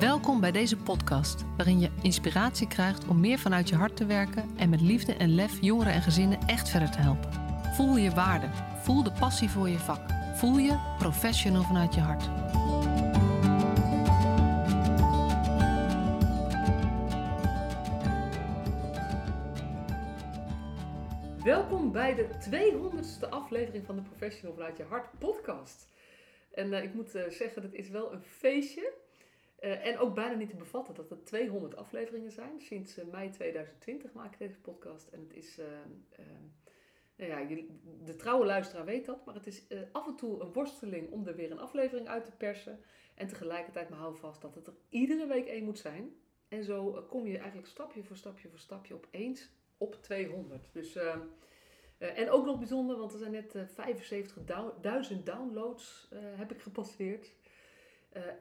Welkom bij deze podcast, waarin je inspiratie krijgt om meer vanuit je hart te werken en met liefde en lef jongeren en gezinnen echt verder te helpen. Voel je waarde, voel de passie voor je vak, voel je professional vanuit je hart. Welkom bij de 200ste aflevering van de Professional vanuit je hart podcast. En uh, ik moet uh, zeggen, het is wel een feestje. Uh, en ook bijna niet te bevatten dat het 200 afleveringen zijn. Sinds mei 2020 maak ik deze podcast. En het is, nou ja, de trouwe luisteraar weet dat. Maar het is af en toe een worsteling om er weer een aflevering uit te persen. En tegelijkertijd me hou vast dat het er iedere week één moet zijn. En zo kom je eigenlijk stapje voor stapje voor stapje opeens op 200. Dus... Uh, en ook nog bijzonder, want er zijn net uh, 75.000 downloads heb ik gepasseerd.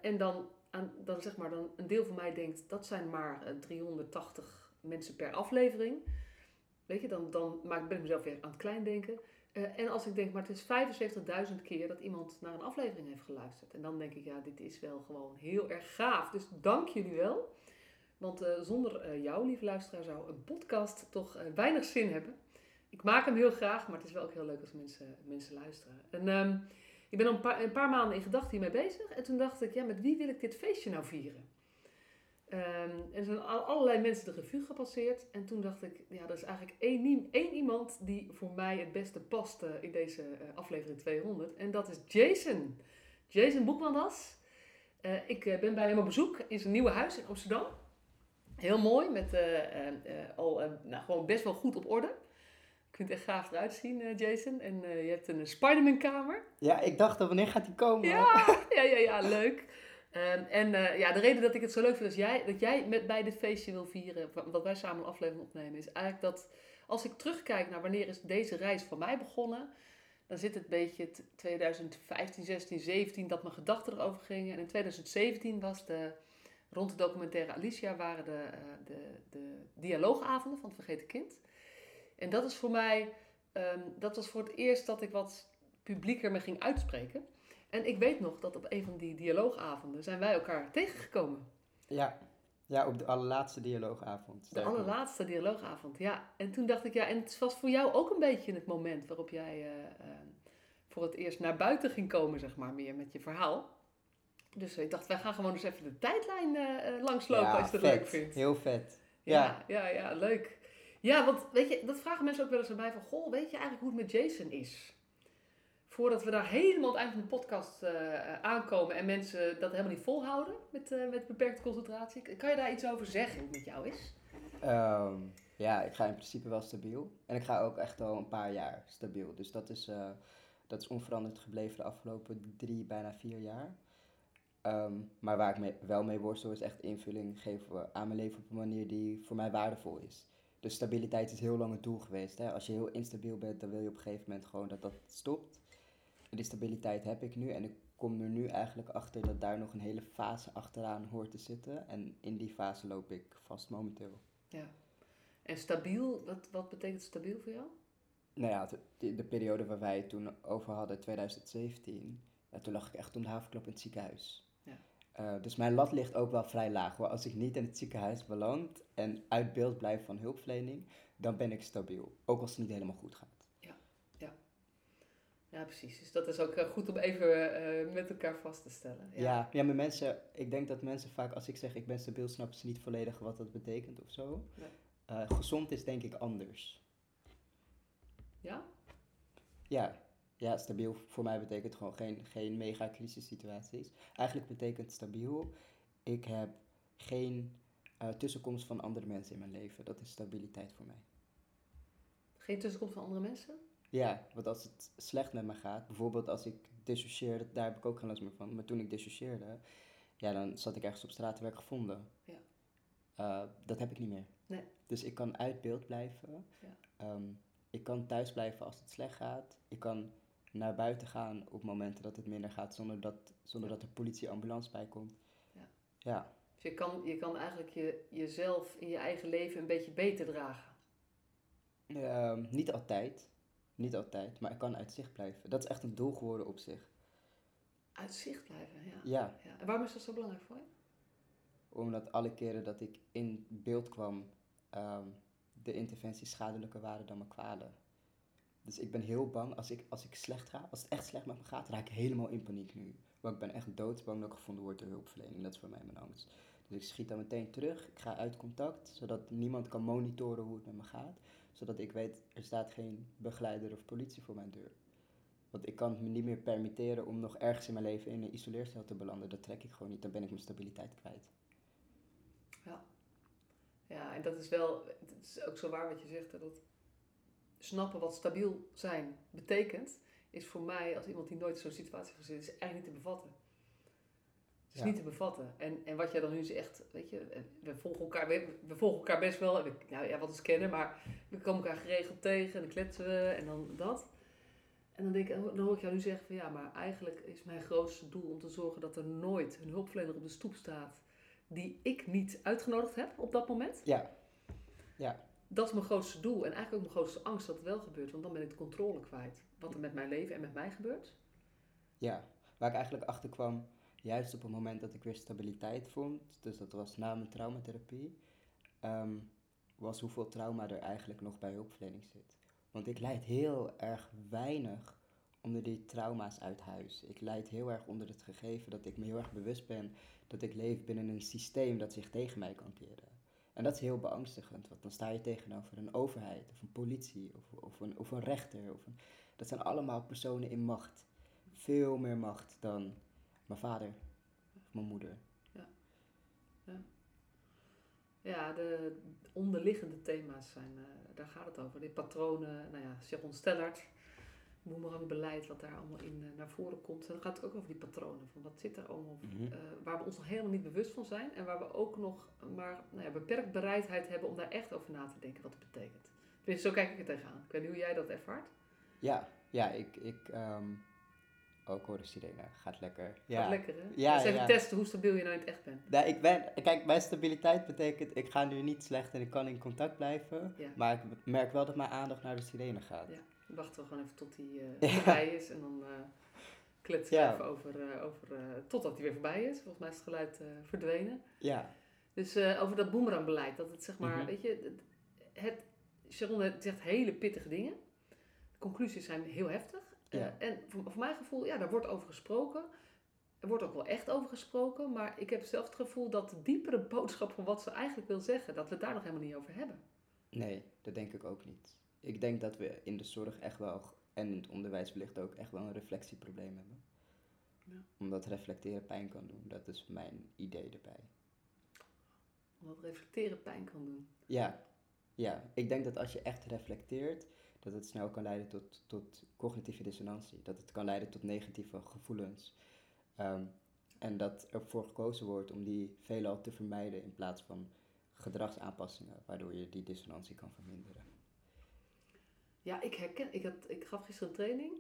en dan, dan zeg maar, dan een deel van mij denkt, dat zijn maar 380 mensen per aflevering. Weet je, dan, dan maak, ben ik mezelf weer aan het klein denken. en als ik denk, maar het is 75.000 keer dat iemand naar een aflevering heeft geluisterd. En dan denk ik, ja, dit is wel gewoon heel erg gaaf. Dus dank jullie wel. Want zonder jou, lieve luisteraar, zou een podcast toch weinig zin hebben ik maak hem heel graag, maar het is wel ook heel leuk als mensen, mensen luisteren. En um, ik ben al een paar, een paar, maanden in gedachten hiermee bezig. En toen dacht ik, ja, met wie wil ik dit feestje nou vieren? En er zijn allerlei mensen de revue gepasseerd. En toen dacht ik, ja, er is eigenlijk één, één iemand die voor mij het beste past in deze uh, aflevering 200. En dat is Jason. Jason Boekmandas. Uh, ik ben bij hem op bezoek in zijn nieuwe huis in Amsterdam. Heel mooi, met al nou, gewoon best wel goed op orde. Het echt gaaf eruit zien, uh, Jason. En uh, je hebt een Spider-Man kamer. Ja, ik dacht, wanneer gaat die komen? Ja, ja, ja, ja leuk. Um, en uh, ja, de reden dat ik het zo leuk vind is jij, dat jij met, bij dit feestje wil vieren, wat wij samen een aflevering opnemen, is eigenlijk dat als ik terugkijk naar wanneer is deze reis voor mij begonnen, dan zit het een beetje 2015, 16, 17 dat mijn gedachten erover gingen. En in 2017 was de, rond de documentaire Alicia waren de, de, de dialoogavonden van het Vergeten Kind. En dat is voor mij, um, dat was voor het eerst dat ik wat publieker me ging uitspreken. En ik weet nog dat op een van die dialoogavonden zijn wij elkaar tegengekomen. Ja, ja op de allerlaatste dialoogavond. De allerlaatste dialoogavond, ja. En toen dacht ik, ja, en het was voor jou ook een beetje het moment waarop jij uh, uh, voor het eerst naar buiten ging komen, zeg maar, meer met je verhaal. Dus ik dacht, wij gaan gewoon eens even de tijdlijn uh, langslopen ja, als je dat leuk vindt. Heel vet. Ja, ja, ja, ja leuk. Ja, want weet je, dat vragen mensen ook wel eens aan mij van, goh, weet je eigenlijk hoe het met Jason is? Voordat we daar helemaal aan het eind van de podcast uh, aankomen en mensen dat helemaal niet volhouden met, uh, met beperkte concentratie. Kan je daar iets over zeggen hoe het met jou is? Um, ja, ik ga in principe wel stabiel. En ik ga ook echt al een paar jaar stabiel. Dus dat is, dat is onveranderd gebleven de afgelopen drie, bijna vier jaar. Um, maar waar ik mee, wel mee worstel is echt invulling geven aan mijn leven op een manier die voor mij waardevol is. Dus stabiliteit is heel lang het doel geweest. Hè? Als je heel instabiel bent, dan wil je op een gegeven moment gewoon dat dat stopt. En die stabiliteit heb ik nu. En ik kom er nu eigenlijk achter dat daar nog een hele fase achteraan hoort te zitten. En in die fase loop ik vast momenteel. Ja. En stabiel, wat, wat betekent stabiel voor jou? Nou ja, de, de periode waar wij het toen over hadden, 2017, ja, toen lag ik echt om de havenklap in het ziekenhuis. Uh, dus mijn lat ligt ook wel vrij laag. Hoor. Als ik niet in het ziekenhuis beland en uit beeld blijf van hulpverlening, dan ben ik stabiel. Ook als het niet helemaal goed gaat. Ja, ja. Ja, precies. Dus dat is ook eh, goed om even uh, met elkaar vast te stellen. Ja. ja, ja, maar mensen, ik denk dat mensen vaak, als ik zeg ik ben stabiel, snappen ze niet volledig wat dat betekent of zo. Nee. gezond is denk ik anders. Ja? Ja, ja, stabiel voor mij betekent gewoon geen, geen mega crisissituaties. Eigenlijk betekent stabiel, ik heb geen uh, tussenkomst van andere mensen in mijn leven. Dat is stabiliteit voor mij. Geen tussenkomst van andere mensen? Ja, want als het slecht met me gaat, bijvoorbeeld als ik dissocieerde, daar heb ik ook geen last meer van. Maar toen ik dissocieerde, ja, dan zat ik ergens op straat en werd gevonden. Ja. Uh, dat heb ik niet meer. Nee. Dus ik kan uit beeld blijven. Ja. Um, ik kan thuis blijven als het slecht gaat. Ik kan naar buiten gaan op momenten dat het minder gaat, zonder dat, zonder dat er politie ambulance bij komt. Ja. ja. Dus je kan, je kan eigenlijk je, jezelf in je eigen leven een beetje beter dragen? Uh, niet altijd. Niet altijd, maar ik kan uit zicht blijven. Dat is echt een doel geworden op zich. Uit zicht blijven, ja. Ja. ja. En waarom is dat zo belangrijk voor je? Omdat alle keren dat ik in beeld kwam, ehm, de interventies schadelijker waren dan mijn kwade. Dus ik ben heel bang als ik, als ik slecht ga, als het echt slecht met me gaat, raak ik helemaal in paniek nu. Want ik ben echt doodsbang dat ik gevonden word door hulpverlening. Dat is voor mij mijn angst. Dus ik schiet dan meteen terug. Ik ga uit contact, zodat niemand kan monitoren hoe het met me gaat. Zodat ik weet, er staat geen begeleider of politie voor mijn deur. Want ik kan het me niet meer permitteren om nog ergens in mijn leven in een isoleercel te belanden. Dat trek ik gewoon niet. Dan ben ik mijn stabiliteit kwijt. Ja. Ja, en dat is wel, het is ook zo waar wat je zegt, dat snappen wat stabiel zijn betekent, is voor mij, als iemand die nooit in zo'n situatie gezeten is, eigenlijk niet te bevatten. Het is Ja. niet te bevatten. En, en wat jij dan nu zegt, weet je, eh, we volgen elkaar, we, we volgen elkaar best wel, en we, nou ja, wat is kennen, maar we komen elkaar geregeld tegen en dan kletsen we en dan dat. En dan, denk ik, dan hoor ik jou nu zeggen van ja, maar eigenlijk is mijn grootste doel om te zorgen dat er nooit een hulpverlener op de stoep staat die ik niet uitgenodigd heb op dat moment. Ja, ja, Dat is mijn grootste doel en eigenlijk ook mijn grootste angst dat het wel gebeurt, want dan ben ik de controle kwijt. Wat er met mijn leven en met mij gebeurt. ja. Waar ik eigenlijk achter kwam, juist op het moment dat ik weer stabiliteit vond, dus dat was na mijn traumatherapie, ehm, was hoeveel trauma er eigenlijk nog bij hulpverlening zit. Want ik leid heel erg weinig onder die trauma's uit huis. Ik leid heel erg onder het gegeven dat ik me heel erg bewust ben dat ik leef binnen een systeem dat zich tegen mij kan keren. En dat is heel beangstigend, want dan sta je tegenover een overheid of een politie of, of, een, of een rechter. Of een, dat zijn allemaal personen in macht. Veel meer macht dan mijn vader of mijn moeder. Ja, de onderliggende thema's zijn, eh, daar gaat het over. Die patronen, nou ja, Sharon Stellard, beleid wat daar allemaal in eh, naar voren komt. En dan gaat het ook over die patronen, van wat zit er allemaal, eh, waar we ons nog helemaal niet bewust van zijn. En waar we ook nog maar nou ja, beperkt bereidheid hebben om daar echt over na te denken wat het betekent. Dus zo kijk ik er tegenaan. Ik weet niet hoe jij dat ervaart. Ja, ja, ik, ik ehm, oh, ik hoor de sirene. Gaat lekker. Ja. Wat lekker hè? Ja, dus even ja. testen hoe stabiel je nou in het echt bent. Nee, ik ben, kijk, mijn stabiliteit betekent, ik ga nu niet slecht en ik kan in contact blijven. Ja. Maar ik merk wel dat mijn aandacht naar de sirene gaat. Ja. Wachten we gewoon even tot hij eh, Ja. voorbij is. En dan eh kletsen we Ja. even over, over eh, totdat hij weer voorbij is. Volgens mij is het geluid verdwenen. Ja, Dus over dat boemerangbeleid. Dat het zeg maar, Mhm. weet je, het, Sharon zegt hele pittige dingen. De conclusies zijn heel heftig. Ja. en voor, voor mijn gevoel, ja, daar wordt over gesproken. Er wordt ook wel echt over gesproken. Maar ik heb zelf het gevoel dat de diepere boodschap van wat ze eigenlijk wil zeggen, dat we het daar nog helemaal niet over hebben. nee, dat denk ik ook niet. Ik denk dat we in de zorg echt wel, en in het onderwijs wellicht ook, echt wel een reflectieprobleem hebben. Ja. Omdat reflecteren pijn kan doen. Dat is mijn idee erbij. Omdat reflecteren pijn kan doen. Ja, ja. Ik denk dat als je echt reflecteert, dat het snel kan leiden tot, tot cognitieve dissonantie. Dat het kan leiden tot negatieve gevoelens. Ehm, en dat ervoor gekozen wordt om die veelal te vermijden in plaats van gedragsaanpassingen, waardoor je die dissonantie kan verminderen. Ja, ik herken. Ik, had, ik gaf gisteren een training.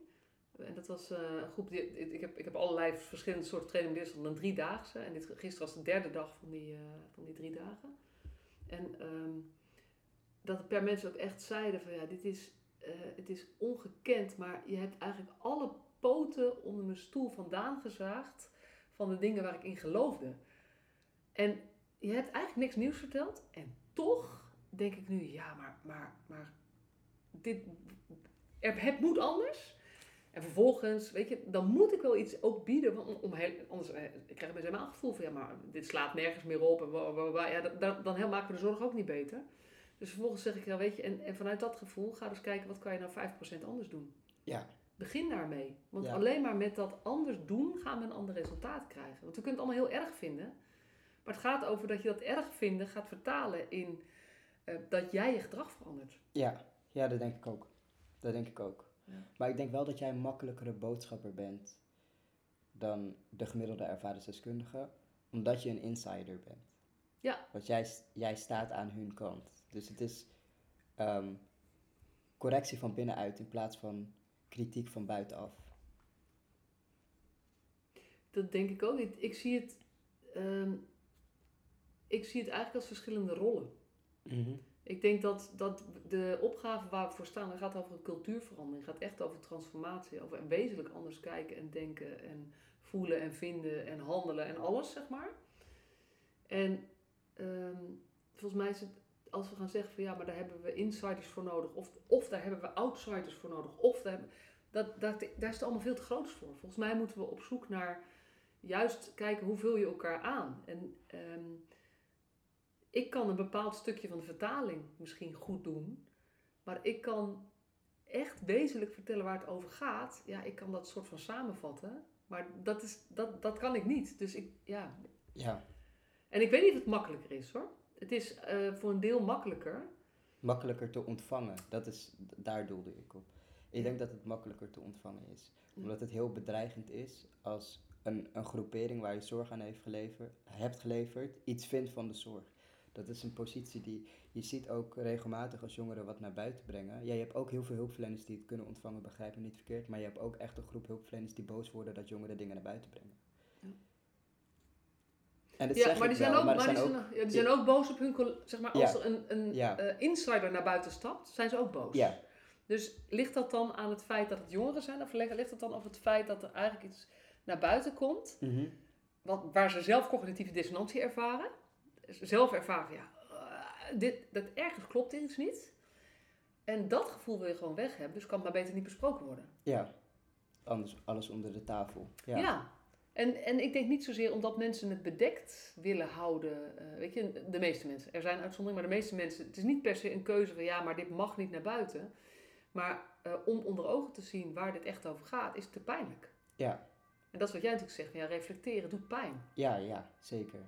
En dat was eh, een groep. Die, ik, heb, ik heb allerlei verschillende soorten trainingen. Dit dan een driedaagse. En dit, gisteren was de derde dag van die, eh, van die drie dagen. En ehm, dat per mensen ook echt zeiden: van ja, dit is, eh, het is ongekend. Maar je hebt eigenlijk alle poten onder mijn stoel vandaan gezaagd. Van de dingen waar ik in geloofde. En je hebt eigenlijk niks nieuws verteld. En toch denk ik nu: ja, maar, maar, maar dit, er, het moet anders. En vervolgens, weet je, dan moet ik wel iets ook bieden. Want om, heel, anders eh, ik krijg ik helemaal het gevoel van, ja, maar dit slaat nergens meer op. En ja, da- da- dan heel maken we de zorg ook niet beter. Dus vervolgens zeg ik, ja, weet je, en, en vanuit dat gevoel, ga dus kijken, wat kan je nou 5% anders doen? Ja, Begin daarmee. Want Ja. alleen maar met dat anders doen, gaan we een ander resultaat krijgen. Want we kunnen het allemaal heel erg vinden. Maar het gaat over dat je dat erg vinden gaat vertalen in eh, dat jij je gedrag verandert. ja, ja, dat denk ik ook. Dat denk ik ook. Ja. Maar ik denk wel dat jij een makkelijkere boodschapper bent dan de gemiddelde ervaringsdeskundige, omdat je een insider bent. Ja. Want jij, jij staat aan hun kant. Dus het is ehm, correctie van binnenuit in plaats van kritiek van buitenaf. Dat denk ik ook niet. Ik zie het, ehm, ik zie het eigenlijk als verschillende rollen. Ik denk dat, dat de opgave waar we voor staan, dat gaat over een cultuurverandering. gaat echt over transformatie, over wezenlijk anders kijken en denken en voelen en vinden en handelen en alles, zeg maar. En ehm, volgens mij is het, als we gaan zeggen van ja, maar daar hebben we insiders voor nodig, of, of daar hebben we outsiders voor nodig, of daar, dat, dat, daar is het allemaal veel te groot voor. Volgens mij moeten we op zoek naar juist kijken hoe vul je elkaar aan. En ehm, ik kan een bepaald stukje van de vertaling misschien goed doen, maar ik kan echt wezenlijk vertellen waar het over gaat. Ja, ik kan dat soort van samenvatten, maar dat, is, dat, dat kan ik niet. Dus ik, ja. Ja, En ik weet niet of het makkelijker is hoor. Het is eh, voor een deel makkelijker. makkelijker te ontvangen. Dat is, daar doelde ik op. Ik denk dat het makkelijker te ontvangen is. Omdat het heel bedreigend is als een, een groepering waar je zorg aan heeft geleverd, hebt geleverd, iets vindt van de zorg. Dat is een positie die je ziet ook regelmatig als jongeren wat naar buiten brengen. Ja, je hebt ook heel veel hulpverleners die het kunnen ontvangen, begrijp me niet verkeerd. Maar je hebt ook echt een groep hulpverleners die boos worden dat jongeren dingen naar buiten brengen. Ja. En dat Ja, zeg maar die zijn wel, ook, maar maar die zijn ook... ja, die zijn ook boos op hun zeg maar als Ja. er een, een Ja. eh, insider naar buiten stapt, zijn ze ook boos. Ja, Dus ligt dat dan aan het feit dat het jongeren zijn, of ligt het dan op het feit dat er eigenlijk iets naar buiten komt, mhm. wat, waar ze zelf cognitieve dissonantie ervaren, zelf ervaren van ja, eh, dit, dat ergens klopt iets niet. En dat gevoel wil je gewoon weg hebben, dus kan het maar beter niet besproken worden. ja. Anders alles onder de tafel. Ja. Ja. En, en ik denk niet zozeer omdat mensen het bedekt willen houden. eh, weet je, de meeste mensen. Er zijn uitzonderingen, maar de meeste mensen. Het is niet per se een keuze van ja, maar dit mag niet naar buiten. Maar eh, om onder ogen te zien waar dit echt over gaat, is te pijnlijk. Ja. En dat is wat jij natuurlijk zegt. Ja, reflecteren doet pijn. Ja, ja, zeker.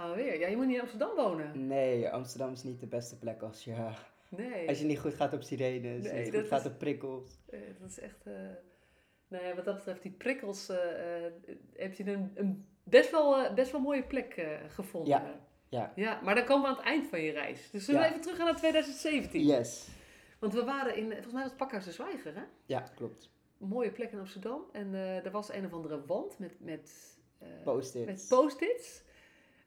Gaan we weer. Ja, je moet niet in Amsterdam wonen. Nee, Amsterdam is niet de beste plek als je, Nee. als je niet goed gaat op sirenes, Nee, niet goed gaat is- op prikkels. Eh, dat is echt. eh nou ja, wat dat betreft, die prikkels. eh, heb je een, een best, wel, best wel mooie plek gevonden. Ja, ja. Ja, maar dan komen we aan het eind van je reis. Dus zullen we Ja. even teruggaan naar 2017? Yes. Want we waren in, volgens mij was het Pakhuis de Zwijger, hè? Ja, klopt. Een mooie plek in Amsterdam. En er was een of andere wand met, met, Post-its. met post-its.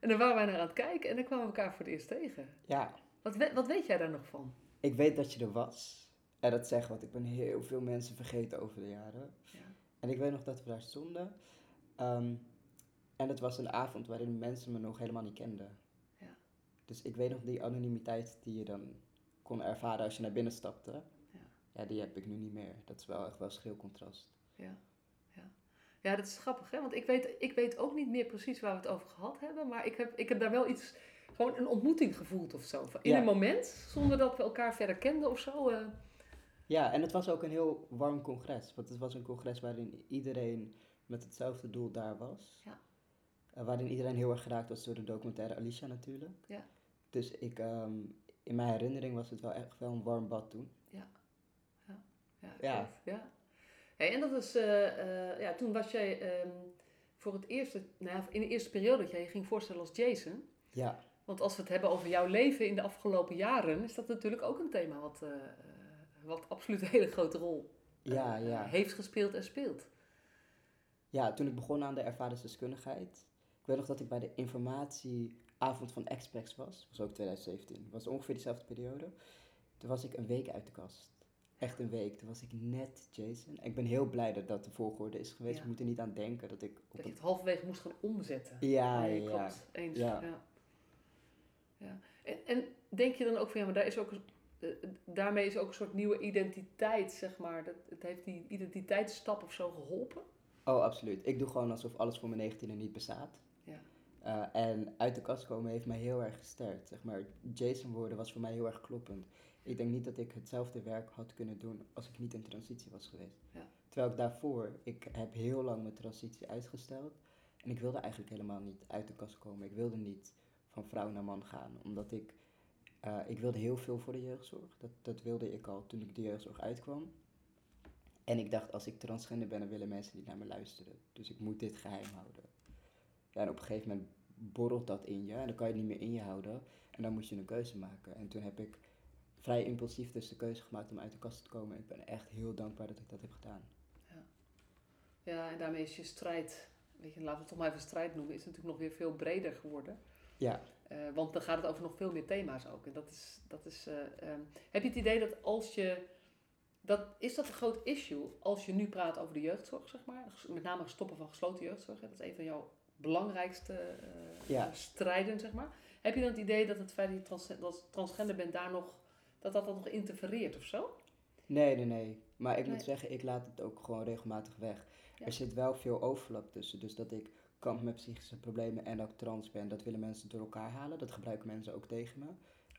En daar waren wij naar aan het kijken en dan kwamen we elkaar voor het eerst tegen. Ja, Wat, we- wat weet jij daar nog van? ik weet dat je er was. En dat zegt wat, ik ben heel veel mensen vergeten over de jaren. Ja. En ik weet nog dat we daar stonden. Ehm, en het was een avond waarin mensen me nog helemaal niet kenden. Ja. Dus ik weet nog die anonimiteit die je dan kon ervaren als je naar binnen stapte. Ja. Ja, die heb ik nu niet meer. Dat is wel echt wel schil contrast. Ja. Ja dat is grappig, hè? Want ik weet, ik weet ook niet meer precies waar we het over gehad hebben. Maar ik heb, ik heb daar wel iets, gewoon een ontmoeting gevoeld of zo. In Ja. een moment, zonder dat we elkaar verder kenden of zo. eh, Ja, en het was ook een heel warm congres. Want het was een congres waarin iedereen met hetzelfde doel daar was. Ja. Eh, waarin iedereen heel erg geraakt was door de documentaire Alicia natuurlijk. Ja. Dus ik, ehm, in mijn herinnering was het wel echt wel een warm bad toen. Ja, Ja. klopt, ja. Hey, en dat is, eh, eh, ja, toen was jij ehm, voor het eerste, nou, in de eerste periode dat jij je ging voorstellen als Jason. Ja, Want als we het hebben over jouw leven in de afgelopen jaren, is dat natuurlijk ook een thema wat, eh, wat absoluut een hele grote rol ja, ja. heeft gespeeld en speelt. Ja, toen ik begon aan de ervaringsdeskundigheid. Ik weet nog dat ik bij de informatieavond van Expex was. Dat was ook 2017. Dat was ongeveer dezelfde periode. Toen was ik een week uit de kast. Echt een week. Toen was ik net Jason. Ik ben heel blij dat dat de volgorde is geweest. Ja. We moeten niet aan denken dat ik op Dat je het halverwege moest gaan omzetten. Ja, Nee, ja, klopt. Eens. Ja. Ja. Ja. En, en denk je dan ook van ja, maar daar is ook, eh, daarmee is ook een soort nieuwe identiteit, zeg maar. Dat, het heeft die identiteitsstap of zo geholpen? Oh, absoluut. Ik doe gewoon alsof alles voor mijn 19e niet bestaat. Ja. Eh, en uit de kast komen heeft mij heel erg gesterkt. Zeg maar, Jason worden was voor mij heel erg kloppend. Ik denk niet dat ik hetzelfde werk had kunnen doen als ik niet in transitie was geweest. Ja. Terwijl ik daarvoor, ik heb heel lang mijn transitie uitgesteld. En ik wilde eigenlijk helemaal niet uit de kast komen. Ik wilde niet van vrouw naar man gaan. Omdat ik, eh, ik wilde heel veel voor de jeugdzorg. Dat, dat wilde ik al toen ik de jeugdzorg uitkwam. En ik dacht, als ik transgender ben, dan willen mensen niet naar me luisteren. Dus ik moet dit geheim houden. Ja, en op een gegeven moment borrelt dat in je. En dan kan je het niet meer in je houden. En dan moet je een keuze maken. En toen heb ik vrij impulsief dus de keuze gemaakt om uit de kast te komen. En ik ben echt heel dankbaar dat ik dat heb gedaan. Ja, en daarmee is je strijd, weet je, laten we het toch maar even strijd noemen, is natuurlijk nog weer veel breder geworden. Ja, Eh, want dan gaat het over nog veel meer thema's ook. En dat is, dat is eh, ehm, heb je het idee dat als je, dat, is dat een groot issue als je nu praat over de jeugdzorg, zeg maar? Met name het stoppen van gesloten jeugdzorg. hè? Dat is een van jouw belangrijkste Ja. strijden, zeg maar. Heb je dan het idee dat het feit dat je trans, dat transgender bent daar nog, dat dat, dat nog interfereert of zo? Nee, nee, nee. Maar ik Nee. moet zeggen, ik laat het ook gewoon regelmatig weg. Ja. Er zit wel veel overlap tussen. Dus dat ik kamp met psychische problemen en ook trans ben, dat willen mensen door elkaar halen. Dat gebruiken mensen ook tegen me.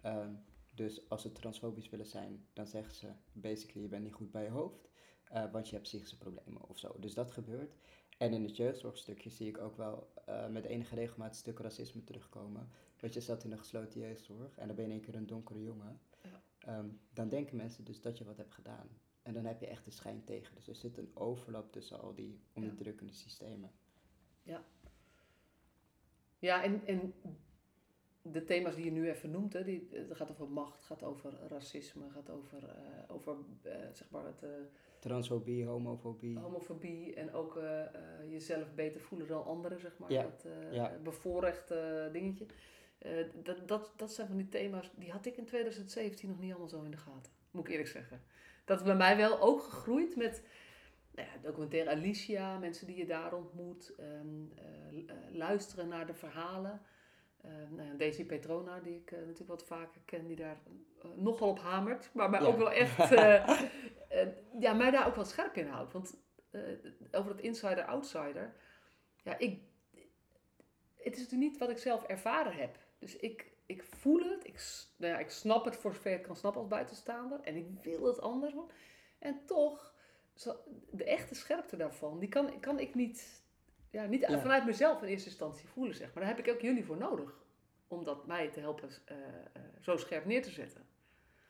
Ehm, dus als ze transfobisch willen zijn, dan zeggen ze basically je bent niet goed bij je hoofd, eh, want je hebt psychische problemen of zo. Dus dat gebeurt. En in het jeugdzorgstukje zie ik ook wel eh, met enige regelmaat stukken racisme terugkomen. Want je zat in een gesloten jeugdzorg en dan ben je in één keer een donkere jongen. Ja. Ehm, dan denken mensen dus dat je wat hebt gedaan. En dan heb je echt de schijn tegen. Dus er zit een overlap tussen al die onderdrukkende systemen. Ja, en, en de thema's die je nu even noemt, hè, die, het gaat over macht, gaat over racisme, gaat over, eh, over eh, zeg maar het, eh, Transfobie, homofobie. homofobie en ook eh, eh, jezelf beter voelen dan anderen, zeg maar. Ja, Dat eh, ja. bevoorrechte dingetje. Eh, dat, dat, dat zijn van die thema's, die had ik in 2017 nog niet allemaal zo in de gaten. Moet ik eerlijk zeggen. Dat is bij mij wel ook gegroeid met nou ja, documentaire Alicia, mensen die je daar ontmoet, ehm, eh, eh, luisteren naar de verhalen. Eh nou ja, Daisy Petrona, die ik natuurlijk wat vaker ken, die daar nogal op hamert. Maar mij Ja. ook wel echt, ja, mij daar ook wel scherp in houdt. Want over het insider-outsider, ja, ik, het is natuurlijk niet wat ik zelf ervaren heb. Dus ik, ik voel het, ik, nou ja, ik snap het voor zover ik kan snappen als buitenstaander. En ik wil het anders doen. En toch, de echte scherpte daarvan, die kan, kan ik niet, ja, niet Ja. vanuit mezelf in eerste instantie voelen, zeg maar. Daar heb ik ook jullie voor nodig. Om dat mij te helpen eh, eh, zo scherp neer te zetten.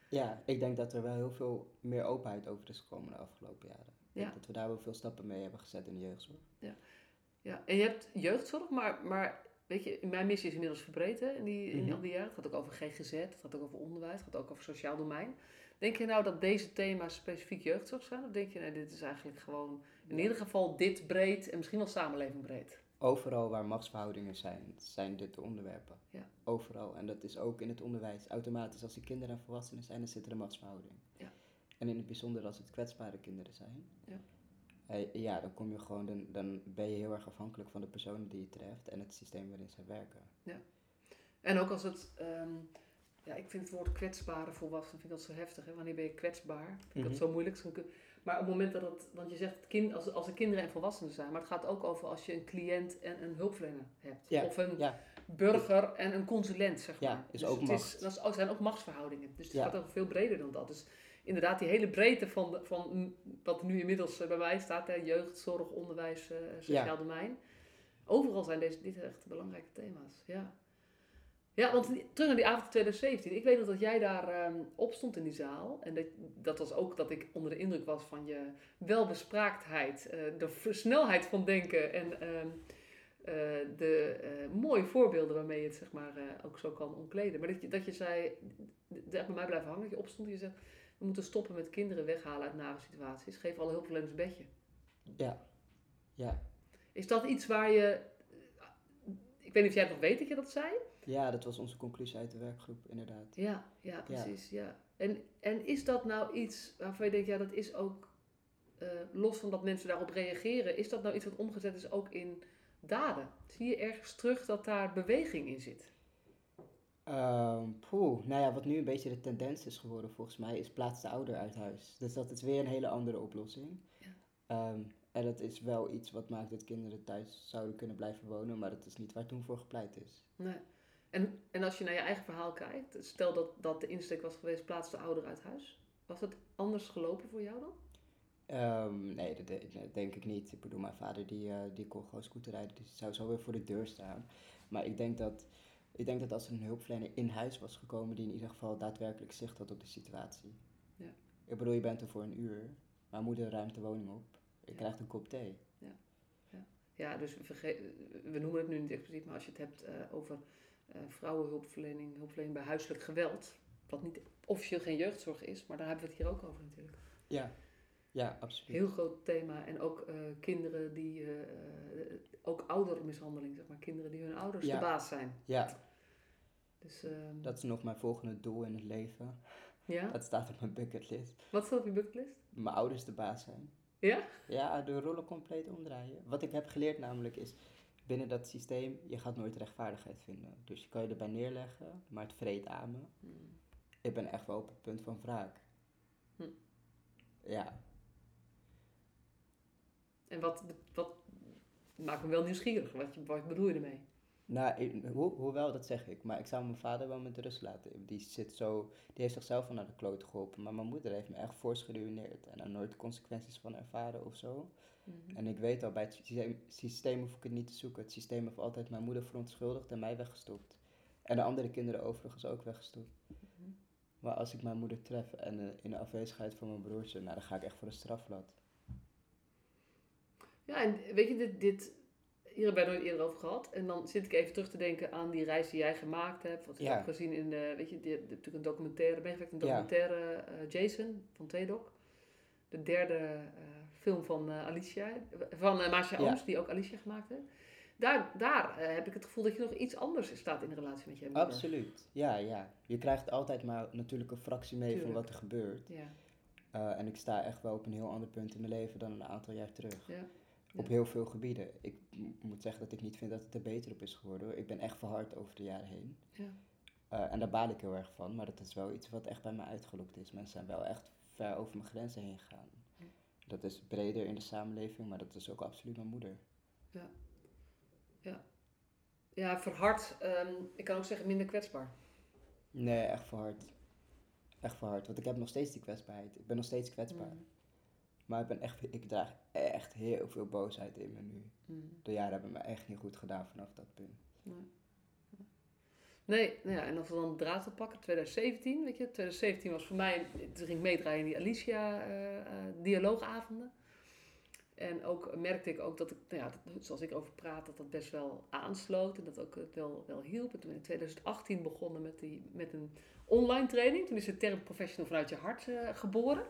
Ja, ik denk dat er wel heel veel meer openheid over is gekomen de afgelopen jaren. Ja. dat we daar wel veel stappen mee hebben gezet in de jeugdzorg. Ja, en je hebt jeugdzorg, maar, maar weet je, mijn missie is inmiddels verbreed hè, in, die, in Mhm. al die jaren. Het gaat ook over GGZ, het gaat ook over onderwijs, het gaat ook over sociaal domein. Denk je nou dat deze thema's specifiek jeugdzorg zijn? Of denk je, nee, dit is eigenlijk gewoon in ieder geval dit breed en misschien wel samenleving breed? Overal waar machtsverhoudingen zijn, zijn dit de onderwerpen. Ja. Overal. En dat is ook in het onderwijs. Automatisch, als er kinderen en volwassenen zijn, dan zit er een machtsverhouding. Ja. En in het bijzonder als het kwetsbare kinderen zijn. Ja. Ja, dan kom je gewoon, dan, dan ben je heel erg afhankelijk van de personen die je treft en het systeem waarin zij werken. En ook als het, ehm, ja, ik vind het woord kwetsbare volwassenen, vind ik dat zo heftig. Hè? Wanneer ben je kwetsbaar? Vind ik Mhm. dat zo moeilijk. Maar op het moment dat het, want je zegt kind, als, als er kinderen en volwassenen zijn, maar het gaat ook over als je een cliënt en een hulpverlener hebt. Ja, Of een ja. burger en een consulent, zeg maar. Ja, is dus ook het macht. dat is ook, zijn ook machtsverhoudingen. Dus het Ja. gaat ook veel breder dan dat. Dus inderdaad, die hele breedte van, van wat nu inmiddels eh, bij mij staat, hè, jeugd, zorg, onderwijs, eh, sociaal Ja. domein. Overal zijn deze, dit echt belangrijke thema's. Ja. Ja, want terug naar die avond 2017. Ik weet nog dat jij daar ehm, op stond in die zaal. En dat, dat was ook dat ik onder de indruk was van je welbespraaktheid, eh, de snelheid van denken en ehm, eh, de mooie voorbeelden waarmee je het zeg maar, ook zo kan omkleden. Maar dat je, dat je zei, dat bij mij blijven hangen, dat je opstond en je zegt, we moeten stoppen met kinderen weghalen uit nare situaties. Geef alle hulpverleners een bedje. Ja. Ja. Is dat iets waar je, ik weet niet of jij nog weet dat je dat zei? Ja, dat was onze conclusie uit de werkgroep, inderdaad. Ja, ja, precies. Ja. En, en is dat nou iets waarvan je denkt, ja, dat is ook, eh, los van dat mensen daarop reageren, is dat nou iets wat omgezet is ook in daden? Zie je ergens terug dat daar beweging in zit? Ehm poeh, nou ja, wat nu een beetje de tendens is geworden volgens mij, is plaats de ouder uit huis. Dus dat is weer een hele andere oplossing. Ja. Ehm, en dat is wel iets wat maakt dat kinderen thuis zouden kunnen blijven wonen, maar dat is niet waar toen voor gepleit is. Nee. En, en als je naar je eigen verhaal kijkt, stel dat, dat de insteek was geweest, plaats de ouder uit huis. Was het anders gelopen voor jou dan? Ehm, nee, dat, de- dat denk ik niet. Ik bedoel, mijn vader die, eh, die kon gewoon scooter rijden, dus zou zo weer voor de deur staan. Maar ik denk dat, ik denk dat als er een hulpverlener in huis was gekomen, die in ieder geval daadwerkelijk zicht had op de situatie. Ja. Ik bedoel, je bent er voor een uur, maar moeder ruimt de woning op. Je Ja. krijgt een kop thee. Ja, dus we, verge- we noemen het nu niet expliciet, maar als je het hebt eh, over eh, vrouwenhulpverlening, hulpverlening bij huiselijk geweld, wat niet officieel geen jeugdzorg is, maar daar hebben we het hier ook over natuurlijk. Ja, ja, absoluut. Heel groot thema. En ook eh, kinderen die, eh, ook oudermishandeling, zeg maar, kinderen die hun ouders Ja. de baas zijn. Ja, Dus, ehm, dat is nog mijn volgende doel in het leven. ja? Dat staat op mijn bucketlist. Wat staat op je bucketlist? Mijn ouders de baas zijn. Ja? Ja, de rollen compleet omdraaien. Wat ik heb geleerd namelijk is, binnen dat systeem, je gaat nooit rechtvaardigheid vinden. Dus je kan je erbij neerleggen, maar het vreet aan me. Hmm. Ik ben echt wel op het punt van wraak. Hm. Ja, En wat, wat maakt me wel nieuwsgierig. Wat, je- wat bedoel je ermee? Nou, ho hoewel, dat zeg ik. Maar ik zou mijn vader wel met rust laten. Die, zit zo, die heeft zichzelf al naar de kloot geholpen. Maar mijn moeder heeft me echt fors geruineerd. En daar nooit de consequenties van ervaren of zo. Mhm. En ik weet al, bij het systeem, systeem hoef ik het niet te zoeken. Het systeem heeft altijd mijn moeder verontschuldigd en mij weggestopt. En de andere kinderen overigens ook weggestopt. Mhm. Maar als ik mijn moeder tref en eh, in de afwezigheid van mijn broertje, nou, dan ga ik echt voor een strafblad. Ja, en weet je, dit, dit, hier hebben wij nooit eerder over gehad. En dan zit ik even terug te denken aan die reis die jij gemaakt hebt. Wat ik Ja. heb gezien in, de, weet je, natuurlijk een documentaire, ben je een documentaire eh, Jason van Tweedok. De derde eh, film van eh, Alicia, van uh, Marcia Ja. Ooms, die ook Alicia gemaakt heeft. Daar, daar heb ik het gevoel dat je nog iets anders staat in de relatie met je moeder. Absoluut. Ja, ja. Je krijgt altijd maar natuurlijk een fractie mee Tuurlijk. van wat er gebeurt. Ja, en ik sta echt wel op een heel ander punt in mijn leven dan een aantal jaar terug. ja. Op Ja. heel veel gebieden. Ik moet zeggen dat ik niet vind dat het er beter op is geworden. hoor. Ik ben echt verhard over de jaren heen. Ja. Eh, en daar baal ik heel erg van. Maar dat is wel iets wat echt bij mij uitgelokt is. Mensen zijn wel echt ver over mijn grenzen heen gegaan. Ja. Dat is breder in de samenleving, maar dat is ook absoluut mijn moeder. ja verhard. ehm, ik kan ook zeggen minder kwetsbaar. Nee, echt verhard. Echt verhard. Want ik heb nog steeds die kwetsbaarheid. Ik ben nog steeds kwetsbaar. Mm, Maar ik, ben echt, ik draag echt heel veel boosheid in me nu. mm. De jaren hebben me echt niet goed gedaan vanaf dat punt. Nee. Nee, nou ja, en als we dan de draad oppakken, 2017, weet je, 2017 was voor mij, toen ging ik meedraaien in die Alicia-dialoogavonden. en ook merkte ik ook dat ik, nou ja, dat, zoals ik over praat, dat dat best wel aansloot en dat ook het wel, wel hielp. En toen ben ik in 2018 begonnen met, die, met een online training. Toen is de term professional vanuit je hart eh, geboren.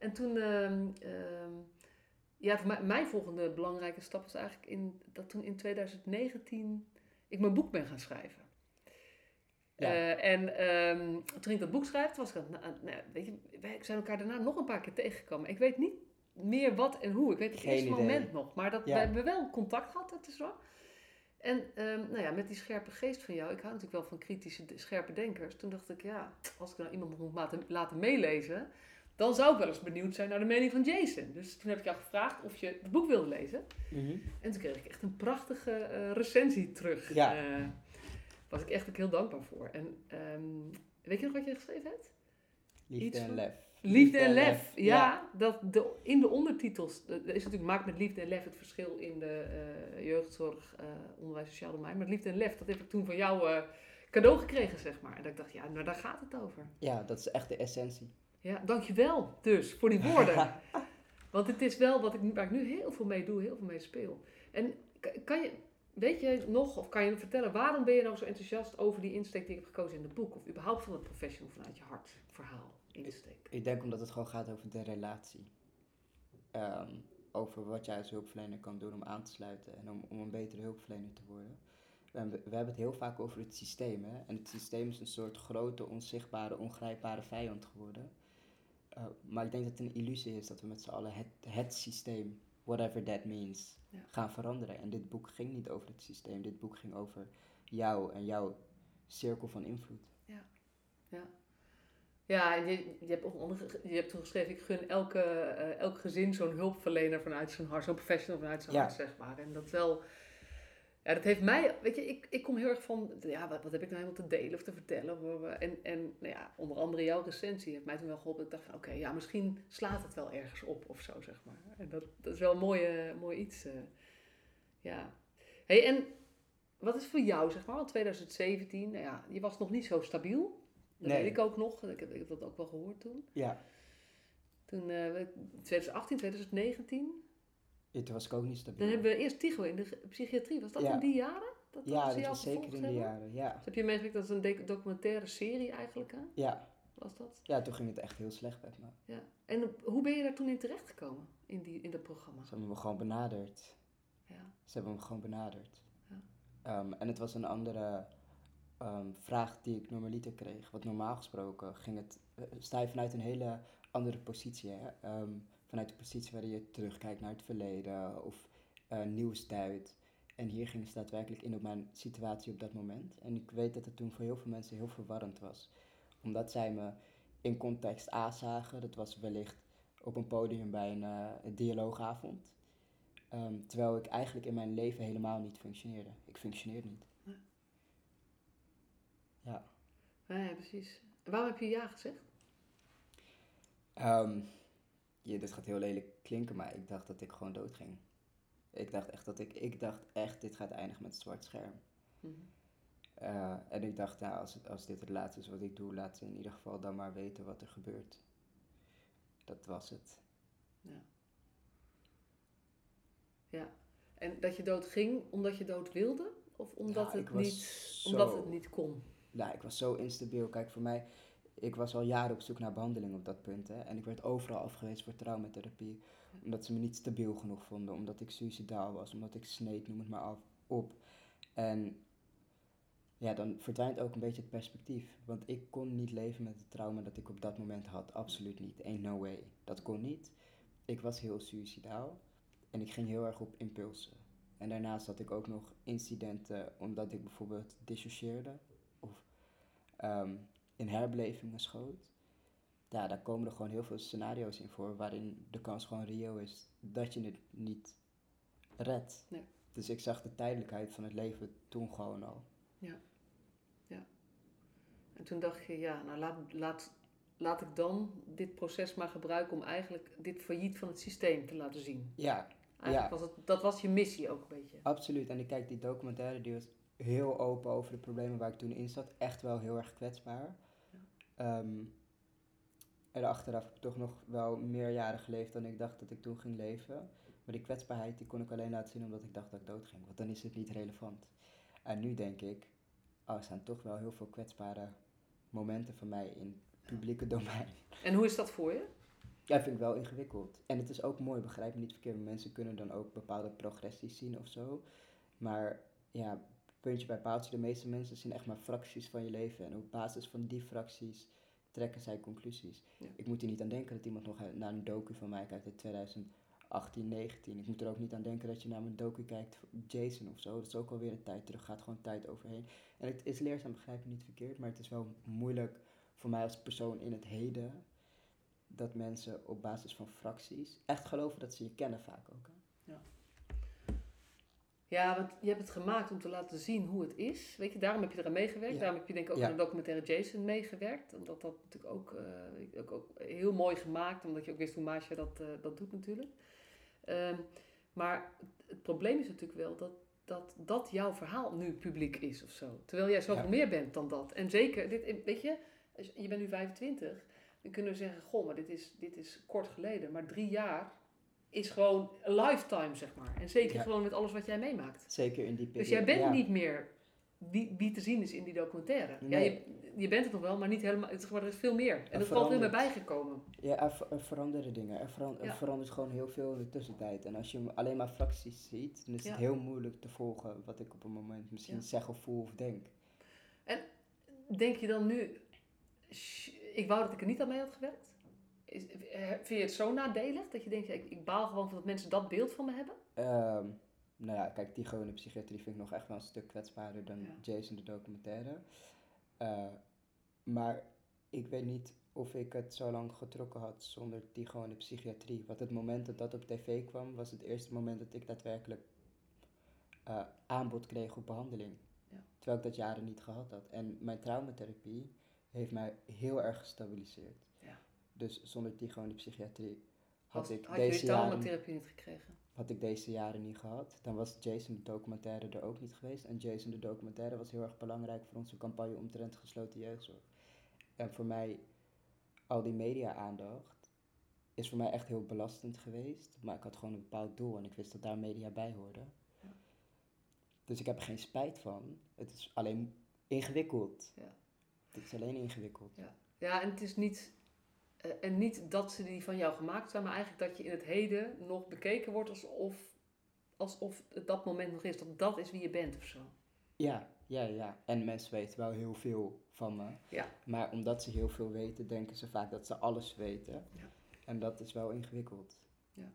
En toen, ehm, ehm, ja, voor mij, mijn volgende belangrijke stap was eigenlijk in, dat toen in 2019 ik mijn boek ben gaan schrijven. Ja. Eh, en ehm, toen ik dat boek schreef, toen was ik nou, weet je, wij zijn elkaar daarna nog een paar keer tegengekomen. Ik weet niet meer wat en hoe. Ik weet het Geen eerste idee. moment nog. Maar dat, Ja. we hebben wel contact gehad, dat is wel. En nou ja, met die scherpe geest van jou, ik hou natuurlijk wel van kritische, scherpe denkers. Toen dacht ik, ja, als ik nou iemand moet laten, laten meelezen, dan zou ik wel eens benieuwd zijn naar de mening van Jason. Dus toen heb ik jou gevraagd of je het boek wilde lezen. En toen kreeg ik echt een prachtige eh, recensie terug. Ja. Eh, was ik echt ook heel dankbaar voor. En ehm, weet je nog wat je geschreven hebt? Liefde Iets en van- lef. Liefde en lef. Ja, Dat de, in de ondertitels, er is natuurlijk maakt met liefde en lef het verschil in de eh, jeugdzorg, onderwijs, sociaal domein. Maar liefde en lef, dat heb ik toen van jou cadeau gekregen, zeg maar. En dat ik dacht, ja, nou daar gaat het over. Ja, dat is echt de essentie. Ja, dankjewel dus voor die woorden. Want het is wel wat ik, waar ik nu heel veel mee doe, heel veel mee speel. En ka- kan je, weet je nog, of kan je vertellen, waarom ben je nou zo enthousiast over die insteek die ik heb gekozen in het boek? Of überhaupt van het professional vanuit je hart verhaal insteek? Ik denk omdat het gewoon gaat over de relatie. Ehm, over wat jij als hulpverlener kan doen om aan te sluiten en om, om een betere hulpverlener te worden. We hebben, we hebben het heel vaak over het systeem. Hè? En het systeem is een soort grote, onzichtbare, ongrijpbare vijand geworden. Eh, maar ik denk dat het een illusie is dat we met z'n allen het, het systeem, whatever that means, Ja. gaan veranderen. En dit boek ging niet over het systeem. Dit boek ging over jou en jouw cirkel van invloed. Ja, en je, je, hebt ook onder, je hebt toen geschreven, ik gun elke, eh, elk gezin zo'n hulpverlener vanuit zijn hart, zo'n professional vanuit zijn Ja. hart, zeg maar. En dat wel, ja, dat heeft mij, weet je, ik, ik kom heel erg van, ja, wat, wat heb ik nou helemaal te delen of te vertellen? En, en nou ja, onder andere jouw recensie heeft mij toen wel geholpen. Ik dacht van, oké, ja, misschien slaat het wel ergens op of zo, zeg maar. En dat, dat is wel een mooie, mooi iets, eh. ja. hey, en wat is voor jou, zeg maar, al 2017, nou ja, je was nog niet zo stabiel. Dat Nee. weet ik ook nog. Ik heb, ik heb dat ook wel gehoord toen. Ja, Toen, we- 2018, 2019. Ja, toen was ik ook niet stabiel. Dan hebben we eerst Tigo in de psychiatrie. Was dat Ja. in die jaren? Dat, ja, dat was zeker in die hebben? jaren. Ja. Dus heb je meegekregen dat is een documentaire serie eigenlijk, hè? Ja. Was dat? ja, toen ging het echt heel slecht met me. Ja. En hoe ben je daar toen in terechtgekomen? In, die, in dat programma? Ze hebben me gewoon benaderd. Ja. Ze hebben me gewoon benaderd. Ja. Ehm, en het was een andere ehm, vraag die ik normaliter kreeg. Want normaal gesproken ging het, eh, sta je vanuit een hele andere positie. Hè? Ehm, vanuit de positie waarin je terugkijkt naar het verleden of eh, nieuws duidt. En hier ging ze daadwerkelijk in op mijn situatie op dat moment. En ik weet dat het toen voor heel veel mensen heel verwarrend was. Omdat zij me in context A zagen. Dat was wellicht op een podium bij een, uh, dialoogavond. Ehm, terwijl ik eigenlijk in mijn leven helemaal niet functioneerde. Ik functioneerde niet. Ja. Ja, precies. En waarom heb je ja gezegd? Um, ja, dit gaat heel lelijk klinken, maar ik dacht dat ik gewoon dood ging. Ik dacht echt dat ik, ik dacht echt, dit gaat eindigen met het zwart scherm. Mhm. Eh, en ik dacht, nou, als, als dit het laatste is wat ik doe, laat ze in ieder geval dan maar weten wat er gebeurt. Dat was het. Ja. Ja. En dat je dood ging omdat je dood wilde? Of omdat, het, niet, omdat het niet kon? Nou, ik was zo instabiel. Kijk, voor mij, ik was al jaren op zoek naar behandeling op dat punt. Hè, en ik werd overal afgewezen voor traumatherapie. Omdat ze me niet stabiel genoeg vonden. Omdat ik suicidaal was. Omdat ik sneed, noem het maar af, op. En ja, dan verdwijnt ook een beetje het perspectief. Want ik kon niet leven met het trauma dat ik op dat moment had. Absoluut niet. Ain't no way. Dat kon niet. Ik was heel suicidaal. En ik ging heel erg op impulsen. En daarnaast had ik ook nog incidenten omdat ik bijvoorbeeld dissocieerde. Of ehm, in herbelevingen schoot. Ja, daar komen er gewoon heel veel scenario's in voor waarin de kans gewoon reëel is dat je het niet redt. Nee. Dus ik zag de tijdelijkheid van het leven toen gewoon al. Ja. ja. En toen dacht je, ja, nou laat, laat, laat ik dan dit proces maar gebruiken om eigenlijk dit failliet van het systeem te laten zien. Ja. Eigenlijk ja. was het, dat was je missie ook een beetje. Absoluut. En ik kijk, die documentaire die was heel open over de problemen waar ik toen in zat. Echt wel heel erg kwetsbaar. Um, en achteraf heb ik toch nog wel meer jaren geleefd dan ik dacht dat ik toen ging leven. Maar die kwetsbaarheid die kon ik alleen laten zien omdat ik dacht dat ik dood ging. Want dan is het niet relevant. En nu denk ik, oh, er zijn toch wel heel veel kwetsbare momenten van mij in het publieke domein. En hoe is dat voor je? Ja, vind ik wel ingewikkeld. En het is ook mooi, begrijp me niet verkeerd. Mensen kunnen dan ook bepaalde progressies zien of zo. Maar ja, puntje bij paaltje, de meeste mensen zien echt maar fracties van je leven. En op basis van die fracties trekken zij conclusies. Ik moet er niet aan denken dat iemand nog naar een docu van mij kijkt uit 2018, 19. Ik moet er ook niet aan denken dat je naar mijn docu kijkt, Jason of zo. Dat is ook alweer een tijd terug, gaat gewoon tijd overheen. En het is leerzaam, begrijp me niet verkeerd, maar het is wel moeilijk voor mij als persoon in het heden dat mensen op basis van fracties echt geloven dat ze je kennen vaak ook. Ja. Ja, want je hebt het gemaakt om te laten zien hoe het is. Weet je, daarom heb je eraan meegewerkt. Daarom heb je denk ik ook aan de documentaire Jason meegewerkt. Omdat dat natuurlijk ook, uh, ook, ook, heel mooi gemaakt. Omdat je ook wist hoe Maasje dat, uh, dat doet natuurlijk. Um, maar het probleem is natuurlijk wel dat, dat dat jouw verhaal nu publiek is of zo. Terwijl jij zoveel meer bent dan dat. En zeker, dit, weet je, je bent nu 25. Dan kunnen we zeggen, goh, maar dit is, dit is kort geleden. Maar drie jaar is gewoon een lifetime, zeg maar. En zeker gewoon met alles wat jij meemaakt. Zeker in die periode. Dus jij bent niet meer wie, wie te zien is in die documentaire. Ja, je, je bent het nog wel, maar niet helemaal. Het, maar er is veel meer. En er dat valt weer bij bijgekomen. Ja, er, veranderen dingen. Er, verandert gewoon heel veel in de tussentijd. En als je alleen maar fracties ziet, dan is het heel moeilijk te volgen wat ik op een moment misschien zeg of voel of denk. En denk je dan nu, ik wou dat ik er niet aan mee had gewerkt? Is, eh, vind je het zo nadelig dat je denkt, ik, ik baal gewoon van dat mensen dat beeld van me hebben? Um, nou ja, kijk, die gewone psychiatrie vind ik nog echt wel een stuk kwetsbaarder dan Jason de documentaire. Uh, maar ik weet niet of ik het zo lang getrokken had zonder die gewone psychiatrie. Want het moment dat dat op tv kwam, was het eerste moment dat ik daadwerkelijk uh, aanbod kreeg op behandeling. Ja. Terwijl ik dat jaren niet gehad had. En mijn traumatherapie heeft mij heel erg gestabiliseerd. Dus zonder die gewone psychiatrie had ik had deze je jaren... niet gekregen? Had ik deze jaren niet gehad. Dan was Jason de documentaire er ook niet geweest. En Jason de documentaire was heel erg belangrijk voor onze campagne omtrent gesloten jeugdzorg. En voor mij, al die media-aandacht is voor mij echt heel belastend geweest. Maar ik had gewoon een bepaald doel en ik wist dat daar media bij hoorde. Ja. Dus ik heb er geen spijt van. Het is alleen ingewikkeld. Ja. Het is alleen ingewikkeld. Ja, ja en het is niet eh, en niet dat ze die van jou gemaakt zijn, maar eigenlijk dat je in het heden nog bekeken wordt alsof, alsof het dat moment nog is. Dat dat is wie je bent of zo. Ja, ja, ja. En mensen weten wel heel veel van me. Ja. Maar omdat ze heel veel weten, denken ze vaak dat ze alles weten. Ja. En dat is wel ingewikkeld. Ja.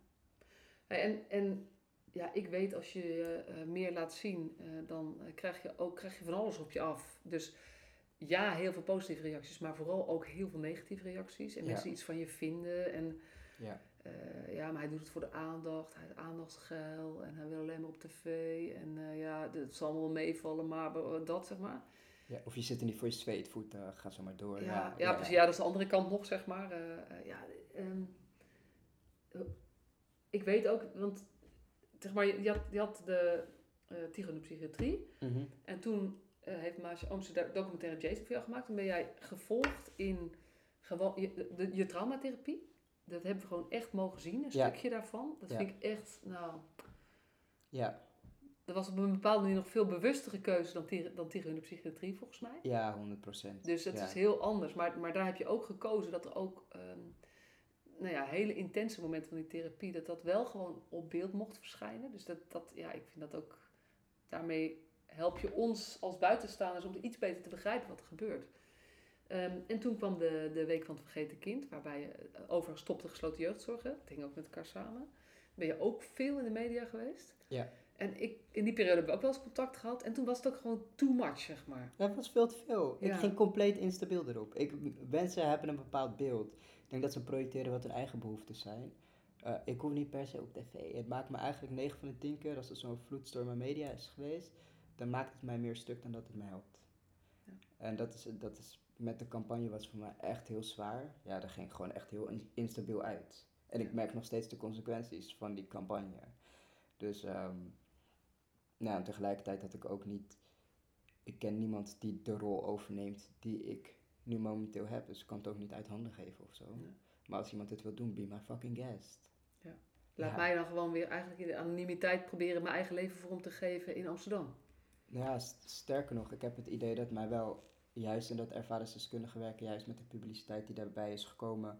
En, en ja, ik weet als je eh, meer laat zien, eh, dan krijg je ook krijg je van alles op je af. Dus ja, heel veel positieve reacties, maar vooral ook heel veel negatieve reacties. En Ja. mensen die iets van je vinden. En Ja. eh, ja, maar hij doet het voor de aandacht. Hij heeft aandachtsgeil en hij wil alleen maar op tv. En eh, ja, het zal allemaal meevallen, maar eh, dat zeg maar. ja. Of je zit er niet voor je zweetvoet, uh, ga zo maar door. Ja, ja, precies. Ja, dat is de andere kant nog, zeg maar. Ja, ehm, eh, ik weet ook, want zeg maar, je had, je had de uh, in Psychiatrie. Mhm. En toen eh, heeft Maasje de documentaire Jason voor jou gemaakt. Toen ben jij gevolgd in gewoon je, de, je traumatherapie. Dat hebben we gewoon echt mogen zien, een Ja. stukje daarvan. Dat Ja. vind ik echt, nou... Ja, Dat was op een bepaalde manier nog veel bewustere keuze dan dan in de Psychiatrie, volgens mij. ja, 100 procent. Dus het ja. is heel anders. Maar, maar daar heb je ook gekozen dat er ook ehm, nou ja, hele intense momenten van die therapie, dat dat wel gewoon op beeld mocht verschijnen. Dus dat, dat ja, ik vind dat ook, daarmee help je ons als buitenstaanders om iets beter te begrijpen wat er gebeurt. Ehm, en toen kwam de, de Week van het Vergeten Kind, waarbij je eh, over stopte gesloten jeugdzorgen. Dat hing ook met elkaar samen. Ben je ook veel in de media geweest. Ja. En ik, in die periode hebben we ook wel eens contact gehad. En toen was het ook gewoon too much, zeg maar. Dat was veel te veel. Ja. Ik ging compleet instabiel erop. Ik, mensen hebben een bepaald beeld. Ik denk dat ze projecteren wat hun eigen behoeften zijn. Uh, ik hoef niet per se op tv. Het maakt me eigenlijk 9 van de 10 keer, als er zo'n vloedstorm aan media is geweest, dan maakt het mij meer stuk dan dat het mij helpt. Ja. En dat is, dat is met de campagne was voor mij echt heel zwaar. Ja, dat ging gewoon echt heel in- instabiel uit. En ik merk nog steeds de consequenties van die campagne. Dus, um, nou, en tegelijkertijd had ik ook niet ik ken niemand die de rol overneemt die ik nu momenteel heb. Dus ik kan het ook niet uit handen geven of zo. Maar als iemand het wil doen, be my fucking guest. Laat Ja. mij dan gewoon weer eigenlijk in de anonimiteit proberen mijn eigen leven vorm te geven in Amsterdam. Nou ja, st- sterker nog, ik heb het idee dat mij wel juist in dat ervaringsdeskundige werken, juist met de publiciteit die daarbij is gekomen,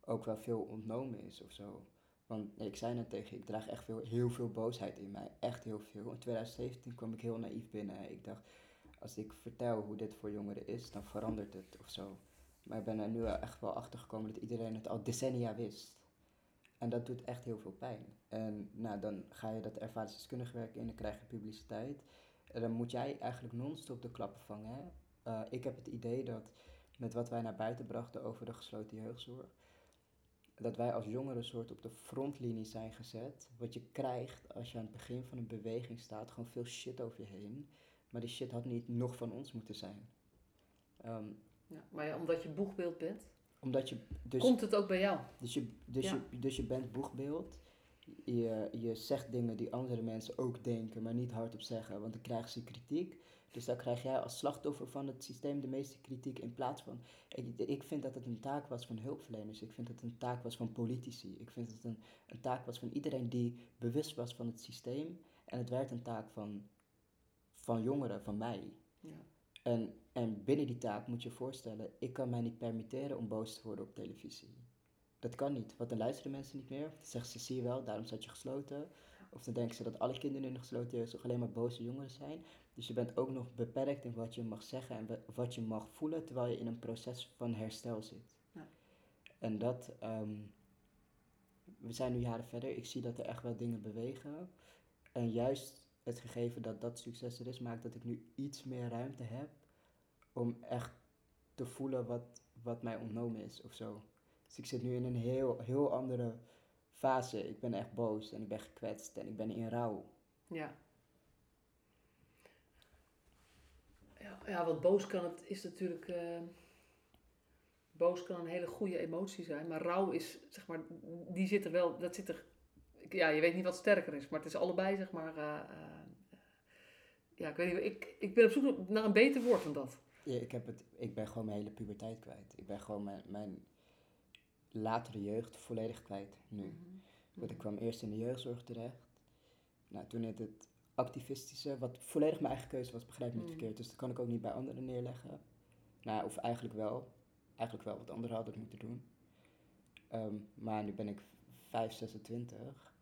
ook wel veel ontnomen is of zo. Want ik zei net tegen ik draag echt veel, heel veel boosheid in mij. Echt heel veel. In 2017 kwam ik heel naïef binnen. Ik dacht, als ik vertel hoe dit voor jongeren is, dan verandert het of zo. Maar ik ben er nu echt wel achter gekomen dat iedereen het al decennia wist. En dat doet echt heel veel pijn. En nou, dan ga je dat ervaringsdeskundige werk in, dan krijg je publiciteit. En dan moet jij eigenlijk non-stop de klappen vangen. Hè? Uh, ik heb het idee dat met wat wij naar buiten brachten over de gesloten jeugdzorg, dat wij als jongeren soort op de frontlinie zijn gezet. Wat je krijgt als je aan het begin van een beweging staat, gewoon veel shit over je heen. Maar die shit had niet nog van ons moeten zijn. Um, Ja, maar ja, omdat je boegbeeld bent, omdat je dus, komt het ook bij jou. dus, je, dus, Ja. je, dus je bent boegbeeld. Je, je zegt dingen die andere mensen ook denken, maar niet hardop zeggen, want dan krijgen ze kritiek. Dus dan krijg jij als slachtoffer van het systeem de meeste kritiek in plaats van. Ik, ik vind dat het een taak was van hulpverleners. Ik vind dat het een taak was van politici. Ik vind dat het een, een taak was van iedereen die bewust was van het systeem. En het werd een taak van, van jongeren, van mij. Ja. En, en binnen die taak moet je je voorstellen, ik kan mij niet permitteren om boos te worden op televisie. Dat kan niet, want dan luisteren mensen niet meer. Of dan zeggen ze, zie je wel, daarom zat je gesloten. Of dan denken ze dat alle kinderen in de gesloten jeugdzorg alleen maar boze jongeren zijn. Dus je bent ook nog beperkt in wat je mag zeggen en wat je mag voelen, terwijl je in een proces van herstel zit. Ja. En dat, um, we zijn nu jaren verder, ik zie dat er echt wel dingen bewegen. En juist het gegeven dat dat succes er is, maakt dat ik nu iets meer ruimte heb om echt te voelen wat, wat mij ontnomen is of zo. Dus ik zit nu in een heel, heel andere fase. Ik ben echt boos en ik ben gekwetst en ik ben in rouw. Ja. Ja, ja wat boos kan het, is natuurlijk... Uh, boos kan een hele goede emotie zijn, maar rouw is, zeg maar, die zit er wel, dat zit er... Ja, je weet niet wat sterker is, maar het is allebei, zeg maar... Uh, uh, ja, ik weet niet, ik, ik ben op zoek naar een beter woord dan dat. Ja, ik, heb het, ik ben gewoon mijn hele puberteit kwijt. Ik ben gewoon mijn, mijn latere jeugd volledig kwijt nu. Mm -hmm. Want ik kwam eerst in de jeugdzorg terecht. Nou, toen het het activistische, wat volledig mijn eigen keuze was, begrijp me niet mm. verkeerd. Dus dat kan ik ook niet bij anderen neerleggen. Nou, of eigenlijk wel. Eigenlijk wel, wat anderen hadden moeten doen. Um, maar nu ben ik 5, 26.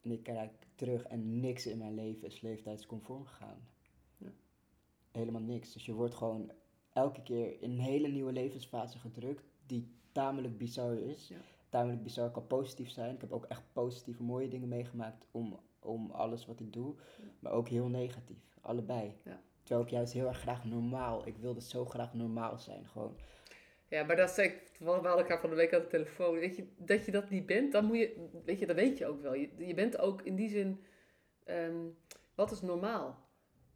En ik kijk terug en niks in mijn leven is leeftijdsconform gegaan. Ja. Helemaal niks. Dus je wordt gewoon elke keer in een hele nieuwe levensfase gedrukt, die tamelijk bizar is. Ja. Tamelijk bizar kan positief zijn. Ik heb ook echt positieve, mooie dingen meegemaakt om om alles wat ik doe, maar ook heel negatief. Allebei. Ja. Terwijl ik juist heel erg graag normaal, ik wilde zo graag normaal zijn. Gewoon, Ja, maar dat zei ik, we hadden elkaar van de week aan de telefoon. Weet je, dat je dat niet bent, dan moet je, weet je, dat weet je ook wel. Je, je bent ook in die zin, ehm, wat is normaal?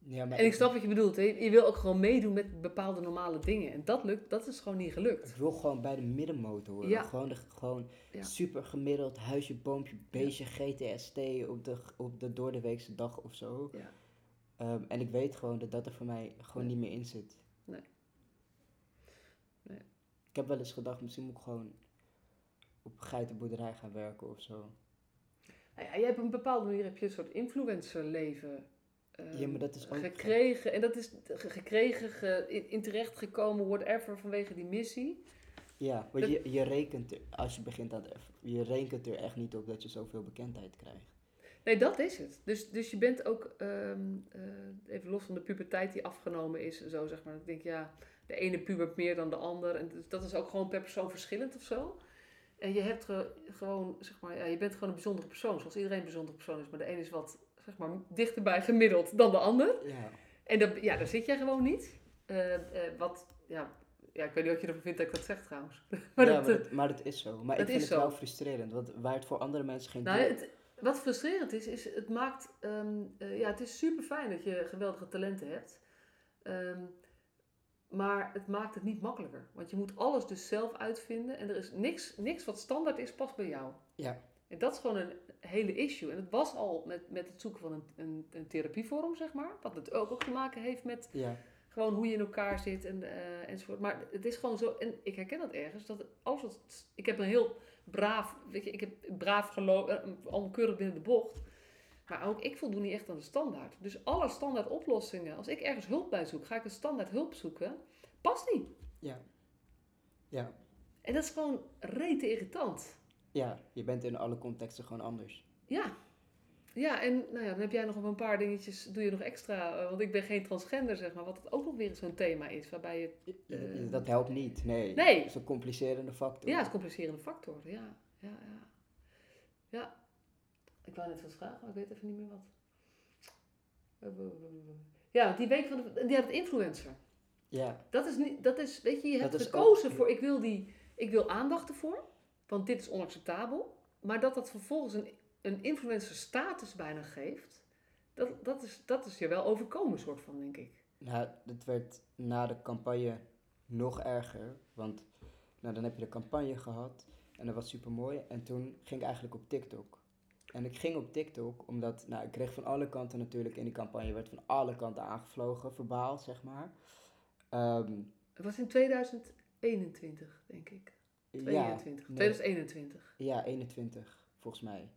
Ja, maar En ik snap wat je bedoelt. Hè? Je wil ook gewoon meedoen met bepaalde normale dingen. En dat lukt, dat is gewoon niet gelukt. Ik wil gewoon bij de middenmoot horen. Ja. Gewoon, de, gewoon Ja. super gemiddeld, huisje, boompje, beestje, GTST op de, op de door de weekse dag of zo. Ja. Ehm, en ik weet gewoon dat dat er voor mij gewoon Nee. niet meer in zit. Nee. Nee. Ik heb wel eens gedacht, misschien moet ik gewoon op geitenboerderij gaan werken of zo. Nou ja, je hebt een bepaalde manier heb je een soort influencerleven ehm, Ja, maar dat is ook- gekregen. En dat is ge- gekregen, ge, in, in terecht gekomen, whatever, vanwege die missie. Ja, want Dat- je, je rekent, er, als je begint aan het, je rekent er echt niet op dat je zoveel bekendheid krijgt. Nee, dat is het. Dus, dus je bent ook, ehm, eh, even los van de puberteit die afgenomen is, zo zeg maar. Ik denk, ja, de ene pubert meer dan de ander. En dus dat is ook gewoon per persoon verschillend of zo. En je hebt ge- gewoon, zeg maar, ja, je bent gewoon een bijzondere persoon. Zoals iedereen een bijzondere persoon is. Maar de een is wat, zeg maar, dichterbij gemiddeld dan de ander. Ja, En dat, ja, daar zit jij gewoon niet. Eh, eh, wat, ja, ja, ik weet niet wat je ervan vindt dat ik dat zeg trouwens. maar ja dat, maar, eh, dat, maar dat is zo. Maar ik vind is het wel zo. frustrerend, want waar het voor andere mensen geen Nou, het, wat frustrerend is, is het maakt. ehm, eh, ja, het is super fijn dat je geweldige talenten hebt. Ehm, maar het maakt het niet makkelijker. Want je moet alles dus zelf uitvinden. En er is niks, niks wat standaard is, past bij jou. Ja. En dat is gewoon een hele issue. En het was al met, met het zoeken van een, een, een therapievorm, zeg maar. Wat het ook, ook te maken heeft met Ja, gewoon hoe je in elkaar zit en, eh, enzovoort. Maar het is gewoon zo, en ik herken dat ergens, dat alles wat, ik heb een heel braaf, weet je, ik heb braaf gelopen, al keurig binnen de bocht. Maar ook ik voldoen niet echt aan de standaard. Dus alle standaard oplossingen, als ik ergens hulp bij zoek, ga ik een standaard hulp zoeken, past niet. ja. Ja, En dat is gewoon rete irritant. Ja, je bent in alle contexten gewoon anders. Ja. Ja, en nou ja, dan heb jij nog een paar dingetjes, doe je nog extra, eh, want ik ben geen transgender, zeg maar, wat het ook nog weer zo'n thema is, waarbij je Eh, dat helpt niet, nee. Nee. Dat is een complicerende factor. Ja, het is een complicerende factor. Ja, ja, ja. Ja. Ik wou net wat vragen, maar ik weet even niet meer wat. Ja, die week van de, die had het influencer. Ja, Dat is niet, dat is, weet je, je hebt gekozen ook- voor, ik wil die, ik wil aandacht ervoor, want dit is onacceptabel. Maar dat dat vervolgens een, een influencer status bijna geeft, dat, dat, is, dat is je wel overkomen, soort van, denk ik. nou, het werd na de campagne nog erger. Want nou, dan heb je de campagne gehad en dat was super mooi. En toen ging ik eigenlijk op TikTok. En ik ging op TikTok omdat, nou, ik kreeg van alle kanten natuurlijk in die campagne, werd van alle kanten aangevlogen, verbaal zeg maar. Ehm, Het was in 2021, denk ik. Ja, 22. nee. 2021. ja, 21 volgens mij.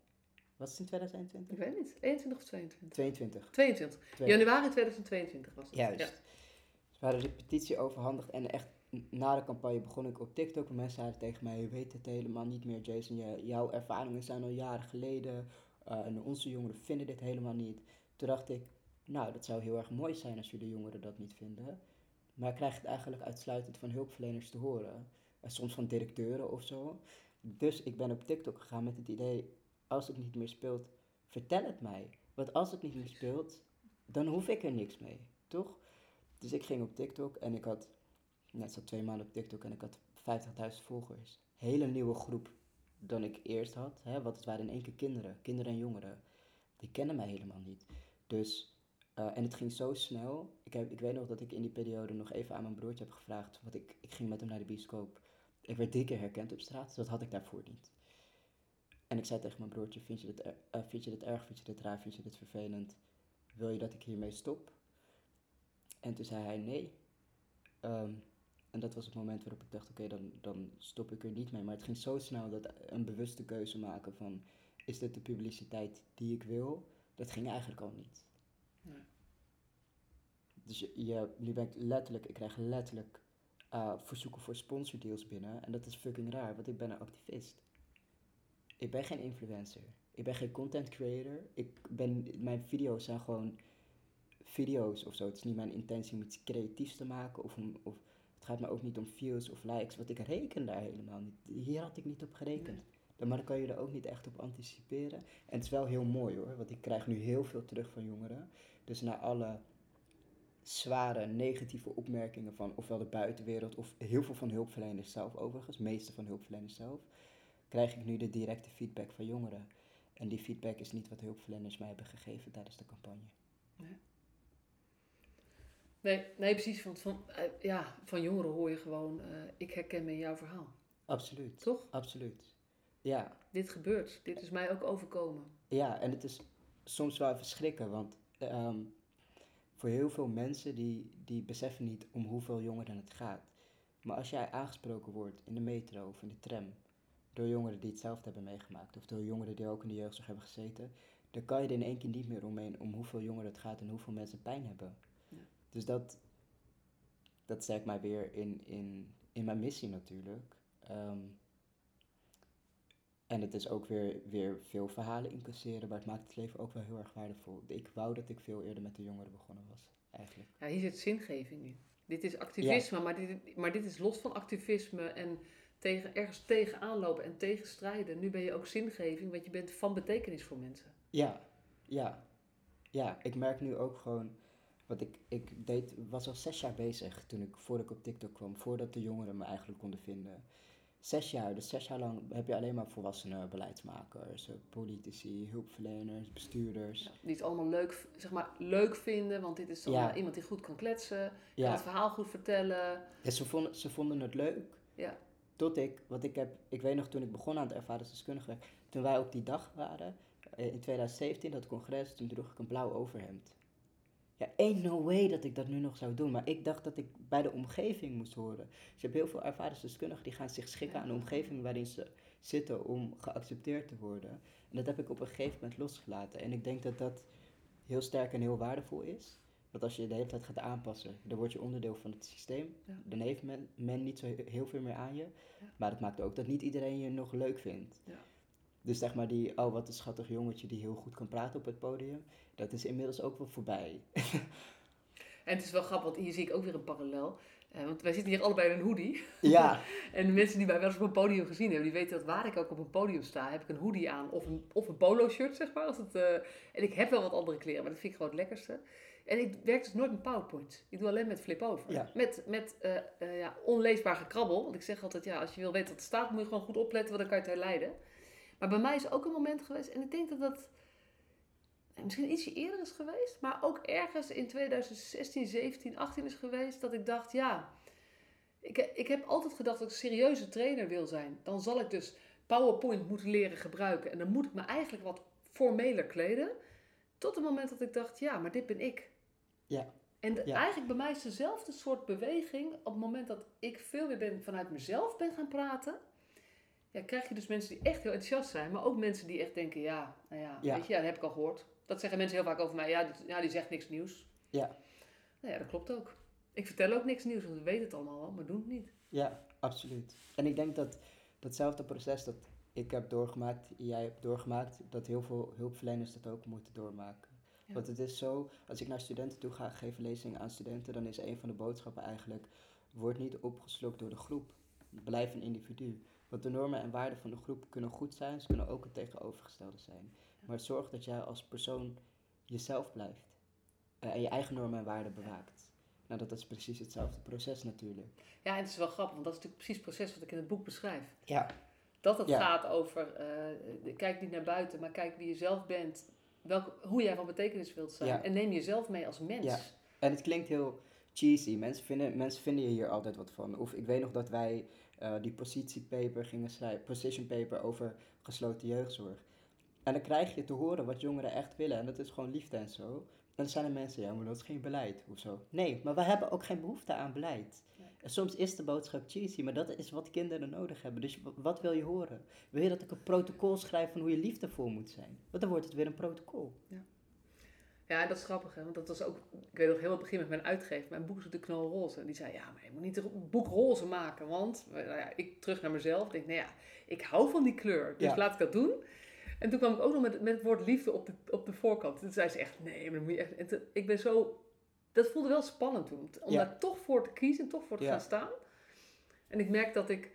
Was het in 2021? Ik weet niet. 21 of 22? 22. 22. Twee- Januari 2022 was het. Juist. Ja. Dus we hadden de petitie overhandigd en echt na de campagne begon ik op TikTok. En mensen zeiden tegen mij, je weet het helemaal niet meer Jason, je, jouw ervaringen zijn al jaren geleden. eh, en onze jongeren vinden dit helemaal niet. Toen dacht ik, nou dat zou heel erg mooi zijn als jullie jongeren dat niet vinden. Maar ik krijg het eigenlijk uitsluitend van hulpverleners te horen. Soms van directeuren of zo. Dus ik ben op TikTok gegaan met het idee, als het niet meer speelt, vertel het mij. Want als het niet meer speelt, dan hoef ik er niks mee, toch? Dus ik ging op TikTok en ik had, net zat twee maanden op TikTok en ik had 50.000 volgers. Hele nieuwe groep dan ik eerst had, hè, want het waren in één keer kinderen, kinderen en jongeren. Die kennen mij helemaal niet. Dus, eh, en het ging zo snel. Ik, heb, ik weet nog dat ik in die periode nog even aan mijn broertje heb gevraagd, want ik, ik ging met hem naar de bioscoop. Ik werd drie keer herkend op straat, dus dat had ik daarvoor niet. En ik zei tegen mijn broertje, vind je dit, er- eh, vind je dit erg, vind je dit raar, vind je dit vervelend? Wil je dat ik hiermee stop? En toen zei hij nee. Ehm, en dat was het moment waarop ik dacht, oké, dan, dan stop ik er niet mee. Maar het ging zo snel dat een bewuste keuze maken van, is dit de publiciteit die ik wil? Dat ging eigenlijk al niet. Nee. Dus je, je, nu ben ik letterlijk, ik krijg letterlijk eh, verzoeken voor sponsordeals binnen. En dat is fucking raar, want ik ben een activist. Ik ben geen influencer. Ik ben geen content creator. Ik ben, mijn video's zijn gewoon video's of zo. Het is niet mijn intentie om iets creatiefs te maken. Of, om, of het gaat me ook niet om views of likes. Want ik reken daar helemaal niet. Hier had ik niet op gerekend. maar dan kan je er ook niet echt op anticiperen. En het is wel heel mooi hoor, want ik krijg nu heel veel terug van jongeren. Dus na alle zware negatieve opmerkingen van ofwel de buitenwereld of heel veel van hulpverleners zelf overigens, meeste van hulpverleners zelf, krijg ik nu de directe feedback van jongeren. En die feedback is niet wat hulpverleners mij hebben gegeven tijdens de campagne. Nee, nee, nee precies. Want van, uh, ja, van jongeren hoor je gewoon, uh, ik herken me in jouw verhaal. Absoluut. Toch? Absoluut. Ja. Dit gebeurt. Dit is mij ook overkomen. Ja, en het is soms wel even schrikken, want um, voor heel veel mensen die, die beseffen niet om hoeveel jongeren het gaat. Maar als jij aangesproken wordt in de metro of in de tram door jongeren die hetzelfde hebben meegemaakt, of door jongeren die ook in de jeugdzorg hebben gezeten, dan kan je er in één keer niet meer omheen om hoeveel jongeren het gaat en hoeveel mensen pijn hebben. Ja. Dus dat, dat sterkt mij weer in, in, in mijn missie natuurlijk. Um, en het is ook weer, weer veel verhalen incasseren, maar het maakt het leven ook wel heel erg waardevol. Ik wou dat ik veel eerder met de jongeren begonnen was, eigenlijk. Ja, hier zit zingeving in. Dit is activisme, maar, dit, maar dit is los van activisme en tegen, ergens tegenaan lopen en tegenstrijden. Nu ben je ook zingeving, want je bent van betekenis voor mensen. Ja, ja. Ja, ik merk nu ook gewoon, wat ik, ik deed, was al zes jaar bezig toen ik, voordat ik op TikTok kwam, voordat de jongeren me eigenlijk konden vinden zes jaar. Dus zes jaar lang heb je alleen maar volwassenen beleidsmakers, eh, politici, hulpverleners, bestuurders. Ja, die het allemaal leuk, zeg maar, leuk vinden, want dit is dan ja. iemand die goed kan kletsen, ja. kan het verhaal goed vertellen. Ze, vonden, ze vonden het leuk. Ja. Tot ik, wat ik heb, ik weet nog toen ik begon aan het ervaringsdeskundige toen wij op die dag waren, eh, in 2017, dat congres, toen droeg ik een blauw overhemd. Ja, ain't no way dat ik dat nu nog zou doen. Maar ik dacht dat ik bij de omgeving moest horen. Dus je hebt heel veel ervaringsdeskundigen die gaan zich schikken aan de omgeving waarin ze zitten om geaccepteerd te worden. En dat heb ik op een gegeven moment losgelaten. En ik denk dat dat heel sterk en heel waardevol is. Want als je de hele tijd gaat aanpassen, dan word je onderdeel van het systeem. Dan heeft men, men, niet zo heel veel meer aan je. Maar het maakt ook dat niet iedereen je nog leuk vindt. Ja. Dus zeg maar die, oh wat een schattig jongetje die heel goed kan praten op het podium, dat is inmiddels ook wel voorbij. en het is wel grappig, want hier zie ik ook weer een parallel. Uh, want wij zitten hier allebei in een hoodie. Ja. en de mensen die mij wel eens op een podium gezien hebben, die weten dat waar ik ook op een podium sta, heb ik een hoodie aan of een, of een polo shirt, zeg maar. Als het, uh, en ik heb wel wat andere kleren, maar dat vind ik gewoon het lekkerste. En ik werk dus nooit met PowerPoint. Ik doe alleen met flip-over. Ja. Met, met uh, ja, onleesbaar gekrabbel. Want ik zeg altijd, ja, als je wil weten wat er staat, moet je gewoon goed opletten, want dan kan je het herleiden. Maar bij mij is ook een moment geweest, en ik denk dat dat misschien ietsje eerder is geweest, maar ook ergens in 2016, 17, 18 is geweest, dat ik dacht, ja, ik, ik heb altijd gedacht dat ik een serieuze trainer wil zijn. Dan zal ik dus PowerPoint moeten leren gebruiken en dan moet ik me eigenlijk wat formeler kleden. Tot het moment dat ik dacht, ja, maar dit ben ik. Ja. En eigenlijk bij mij is dezelfde soort beweging op het moment dat ik veel meer ben vanuit mezelf ben gaan praten ja, krijg je dus mensen die echt heel enthousiast zijn, maar ook mensen die echt denken, ja, nou ja, weet je, ja, dat heb ik al gehoord. Dat zeggen mensen heel vaak over mij, ja, die, ja, die zegt niks nieuws. Ja. Nou ja, dat klopt ook. Ik vertel ook niks nieuws, want we weten het allemaal al, maar doen het niet. Ja, absoluut. En ik denk dat datzelfde proces dat ik heb doorgemaakt, jij hebt doorgemaakt, dat heel veel hulpverleners dat ook moeten doormaken. Want het is zo, als ik naar studenten toe ga, geef lezingen aan studenten, dan is een van de boodschappen eigenlijk, word niet opgeslokt door de groep. Blijf een individu. Want de normen en waarden van de groep kunnen goed zijn, ze kunnen ook het tegenovergestelde zijn. Maar zorg dat jij als persoon jezelf blijft. Uh, en je eigen normen en waarden bewaakt. Nou, dat is precies hetzelfde proces natuurlijk. Ja, en het is wel grappig, want dat is natuurlijk precies het proces wat ik in het boek beschrijf. Ja. Dat het gaat over, uh, kijk niet naar buiten, maar kijk wie je zelf bent. Welke, hoe jij van betekenis wilt zijn. En neem jezelf mee als mens. Ja. En het klinkt heel cheesy. Mensen vinden, mensen vinden hier altijd wat van. Of ik weet nog dat wij uh, die positiepaper gingen schrijven, position paper over gesloten jeugdzorg. En dan krijg je te horen wat jongeren echt willen. En dat is gewoon liefde en zo. En dan zijn er mensen, ja, maar dat is geen beleid of zo. Nee, maar we hebben ook geen behoefte aan beleid. En soms is de boodschap cheesy, maar dat is wat kinderen nodig hebben. Dus wat wil je horen? Wil je dat ik een protocol schrijf van hoe je liefdevol moet zijn? Want dan wordt het weer een protocol. Ja. Ja, dat is grappig, hè? want dat was ook, ik weet nog heel het begin met mijn uitgever, mijn boek is de knalroze. En die zei, ja, maar je moet niet een boek roze maken, want nou ja, ik terug naar mezelf, denk, nou ja, ik hou van die kleur, dus laat ik dat doen. En toen kwam ik ook nog met, met het woord liefde op de, op de voorkant. Toen zei ze echt, nee, maar dan moet je echt... En ik ben zo... Dat voelde wel spannend toen, om daar toch voor te kiezen, toch voor te gaan staan. En ik merk dat ik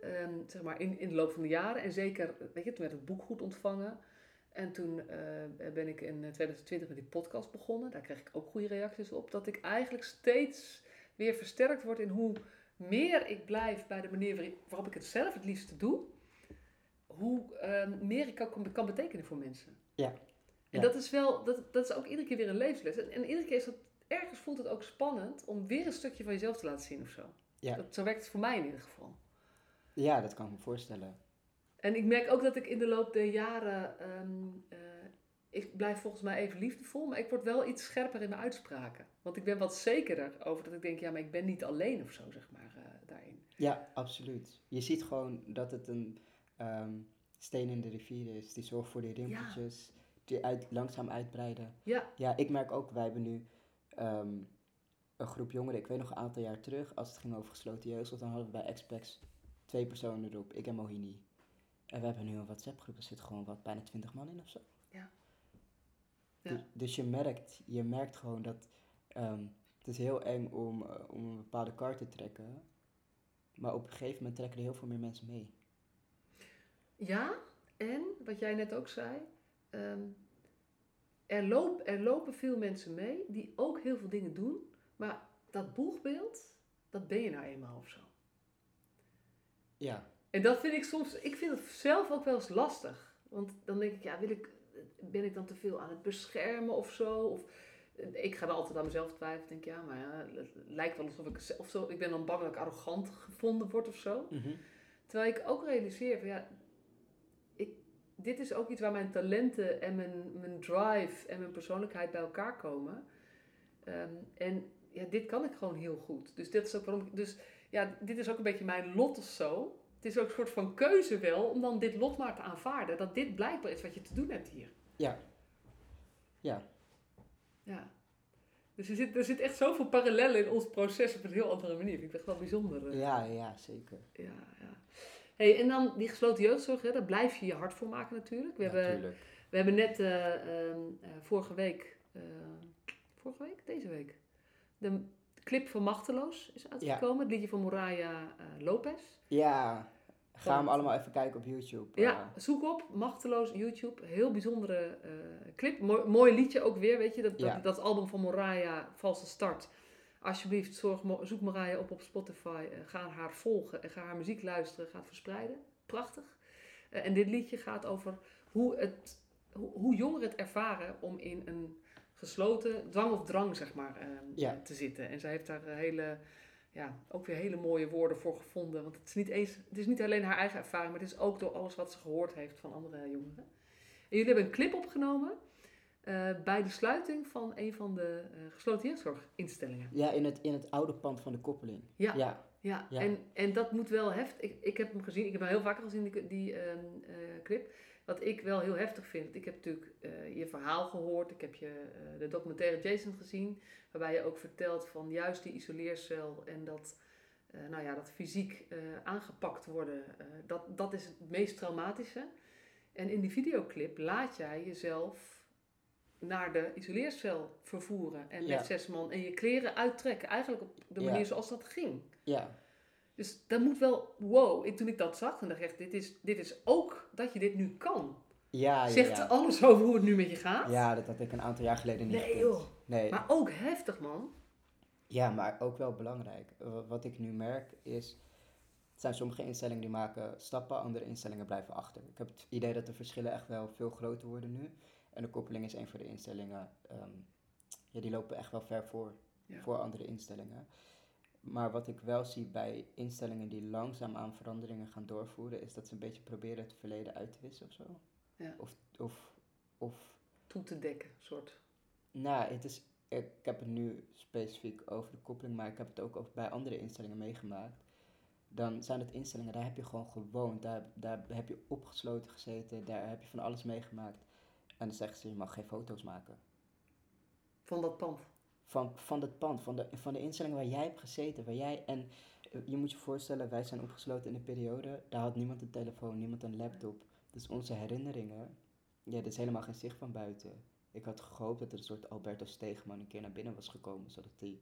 ehm, zeg maar in, in de loop van de jaren. En zeker, weet je, toen werd het boek goed ontvangen. En toen eh, ben ik in 2020 met die podcast begonnen. Daar kreeg ik ook goede reacties op. Dat ik eigenlijk steeds weer versterkt word in hoe meer ik blijf bij de manier waarop ik het zelf het liefste doe. Hoe ehm, meer ik ook kan betekenen voor mensen. Ja. En dat is wel, dat, dat is ook iedere keer weer een levensles. En, en iedere keer is het, ergens voelt het ook spannend om weer een stukje van jezelf te laten zien of zo. Ja. Dat, zo werkt het voor mij in ieder geval. Ja, dat kan ik me voorstellen. En ik merk ook dat ik in de loop der jaren, ehm, eh, ik blijf volgens mij even liefdevol, maar ik word wel iets scherper in mijn uitspraken. Want ik ben wat zekerder over dat ik denk, ja, maar ik ben niet alleen of zo, zeg maar, uh, daarin. Ja, absoluut. Je ziet gewoon dat het een ehm, steen in de rivier is, die zorgt voor die rimpeltjes, die uit, langzaam uitbreiden. Ja. Ja, ik merk ook, wij hebben nu ehm, een groep jongeren, ik weet nog een aantal jaar terug, als het ging over gesloten jeugd, dan hadden we bij Expex twee personen erop, ik en Mohini. En we hebben nu een WhatsApp-groep, er zit gewoon wat bijna twintig man in of zo. Ja. ja. Dus, dus, je, merkt, je merkt gewoon dat ehm, het is heel eng om, uh, om een bepaalde kaart te trekken. Maar op een gegeven moment trekken er heel veel meer mensen mee. Ja, en wat jij net ook zei, um, er, loop, er lopen veel mensen mee die ook heel veel dingen doen. Maar dat boegbeeld, dat ben je nou eenmaal of zo. Ja. En dat vind ik soms, ik vind het zelf ook wel eens lastig. Want dan denk ik, ja, wil ik, ben ik dan te veel aan het beschermen of zo? Of, ik ga dan altijd aan mezelf twijfelen. Denk ja, maar ja, het lijkt wel alsof ik, of zo, ik ben dan bang dat ik arrogant gevonden word of zo. Mhm. Terwijl ik ook realiseer van ja, ik, dit is ook iets waar mijn talenten en mijn, mijn drive en mijn persoonlijkheid bij elkaar komen. Ehm, en ja, dit kan ik gewoon heel goed. Dus, dit is ook waarom ik, dus ja, dit is ook een beetje mijn lot of zo is ook een soort van keuze wel om dan dit lot maar te aanvaarden. Dat dit blijkbaar is wat je te doen hebt hier. Ja. Ja. Ja. Dus er zit, er zit echt zoveel parallellen in ons proces op een heel andere manier. Vind ik echt wel bijzonder. Eh. Ja, ja, zeker. Ja, ja. Hey, en dan die gesloten jeugdzorg, hè, daar blijf je je hart voor maken natuurlijk. We, hebben, we hebben net uh, uh, vorige week, vorige week? Deze week, de clip van Machteloos is uitgekomen. Het liedje van Moraya Lopez. Ja, Ga hem allemaal even kijken op YouTube. Ja, eh. zoek op, machteloos YouTube. Heel bijzondere uh, clip. mooi liedje ook weer, weet je. Dat, dat, dat album van Moraya, Valse Start. Alsjeblieft, zorg, zoek Moraya op op Spotify. Uh, ga haar volgen en ga haar muziek luisteren. Ga het verspreiden. Prachtig. en dit liedje gaat over hoe, het, hoe, hoe, jongeren het ervaren om in een gesloten dwang of drang, zeg maar, te zitten. En zij heeft daar hele ja, ook weer hele mooie woorden voor gevonden. Want het is, niet eens, het is niet alleen haar eigen ervaring, maar het is ook door alles wat ze gehoord heeft van andere jongeren. En jullie hebben een clip opgenomen uh, bij de sluiting van een van de uh, gesloten jeugdzorginstellingen. Ja, in het, in het oude pand van de koppeling. Ja, ja. ja. En, en dat moet wel heftig. Ik, ik heb hem gezien, ik heb hem heel vaak gezien, die, die uh, clip. Wat ik wel heel heftig vind. Ik heb natuurlijk je verhaal gehoord, ik heb je de documentaire Jason gezien. Waarbij je ook vertelt van juist die isoleercel en dat, uh, nou ja, dat fysiek aangepakt worden, dat, dat is het meest traumatische. En in die videoclip laat jij jezelf naar de isoleercel vervoeren en met zes man en je kleren uittrekken. Eigenlijk op de manier zoals dat ging. Ja. Dus dat moet wel, wow, toen ik dat zag, dan dacht ik echt, dit is, dit is ook dat je dit nu kan. Ja, Zegt ja. alles over hoe het nu met je gaat? Ja, dat had ik een aantal jaar geleden niet Nee joh. Nee. Maar ook heftig man. Ja, maar ook wel belangrijk. Wat ik nu merk is, het zijn sommige instellingen die maken stappen, andere instellingen blijven achter. Ik heb het idee dat de verschillen echt wel veel groter worden nu. En de koppeling is een van de instellingen, um, ja, die lopen echt wel ver voor, voor andere instellingen. Maar wat ik wel zie bij instellingen die langzaam aan veranderingen gaan doorvoeren, is dat ze een beetje proberen het verleden uit te wissen of zo. Ja. Of, of, of... Toe te dekken, soort. Nou, het is, ik heb het nu specifiek over de koppeling, maar ik heb het ook over bij andere instellingen meegemaakt. Dan zijn het instellingen, daar heb je gewoon gewoond, daar, daar heb je opgesloten gezeten, daar heb je van alles meegemaakt. En dan zeggen ze, je mag geen foto's maken. Van dat pand? Van, van het pand, van de, van de instelling waar jij hebt gezeten, waar jij... En eh, je moet je voorstellen, wij zijn opgesloten in een periode, daar had niemand een telefoon, niemand een laptop. Dus onze herinneringen, ja, er is helemaal geen zicht van buiten. Ik had gehoopt dat er een soort Alberto Steegman een keer naar binnen was gekomen, zodat hij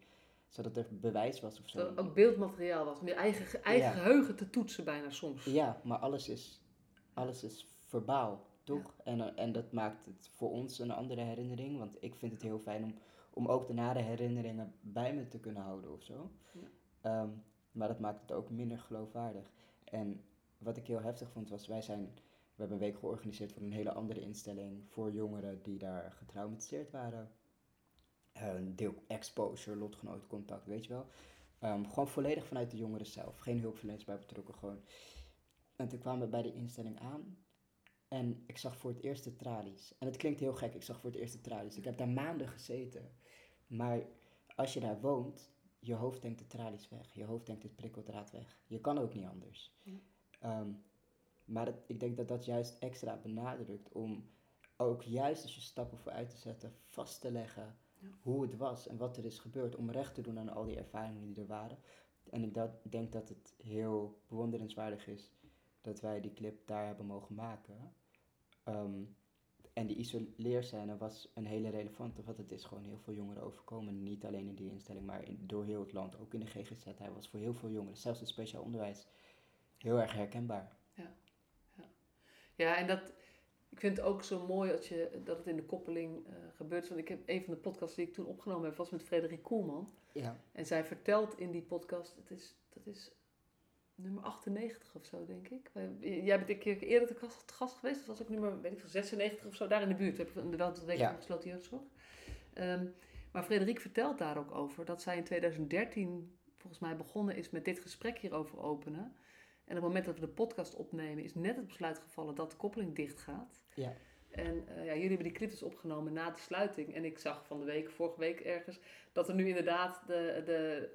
zodat er bewijs was of zo. Dat ook beeldmateriaal was. Om je eigen, ge- eigen Ja. geheugen te toetsen bijna soms. Ja, maar alles is, alles is verbaal, toch? En, eh, en dat maakt het voor ons een andere herinnering. Want ik vind het heel fijn om, om ook de nare herinneringen bij me te kunnen houden of zo. Ja. Ehm, maar dat maakt het ook minder geloofwaardig. En wat ik heel heftig vond was, wij zijn, we hebben een week georganiseerd voor een hele andere instelling. Voor jongeren die daar getraumatiseerd waren. Eh, Een deel exposure, lotgenotencontact, weet je wel. Ehm, gewoon volledig vanuit de jongeren zelf. Geen hulpverleners bij betrokken, gewoon. En toen kwamen we bij de instelling aan. En ik zag voor het eerst de tralies. En het klinkt heel gek, ik zag voor het eerst de tralies. Ik heb daar maanden gezeten. Maar als je daar woont, je hoofd denkt de tralies weg. Je hoofd denkt het prikkeldraad weg. Je kan ook niet anders. Ja. Ehm, maar het- ik denk dat dat juist extra benadrukt om ook juist als je stappen vooruit te zetten, vast te leggen Ja. hoe het was en wat er is gebeurd. Om recht te doen aan al die ervaringen die er waren. En ik dat, denk dat het heel bewonderenswaardig is dat wij die clip daar hebben mogen maken. Ehm, en die isoleerscène was een hele relevante, want het is gewoon heel veel jongeren overkomen. Niet alleen in die instelling, maar in, door heel het land. Ook in de GGZ. Hij was voor heel veel jongeren, zelfs in speciaal onderwijs, heel erg herkenbaar. Ja, en dat, ik vind het ook zo mooi als je, dat het in de koppeling eh, gebeurt. Want ik heb een van de podcasts die ik toen opgenomen heb, was met Frederik Koelman. Ja, En zij vertelt in die podcast, het is, dat is nummer 98 of zo, denk ik. Wij- Jij bent een keer eerder te gast, geweest. Dat was ook nummer, weet ik veel, 96 of zo. Daar in de buurt heb ik in de Week Ja. van Gesloten Jeugdzorg. Ehm, maar Frederik vertelt daar ook over dat zij in 2013 volgens mij begonnen is met dit gesprek hierover openen. En op het moment dat we de podcast opnemen, is net het besluit gevallen dat de koppeling dicht gaat. ja, En eh, ja, jullie hebben die clip dus opgenomen na de sluiting. En ik zag van de week, vorige week ergens, dat er nu inderdaad de, de,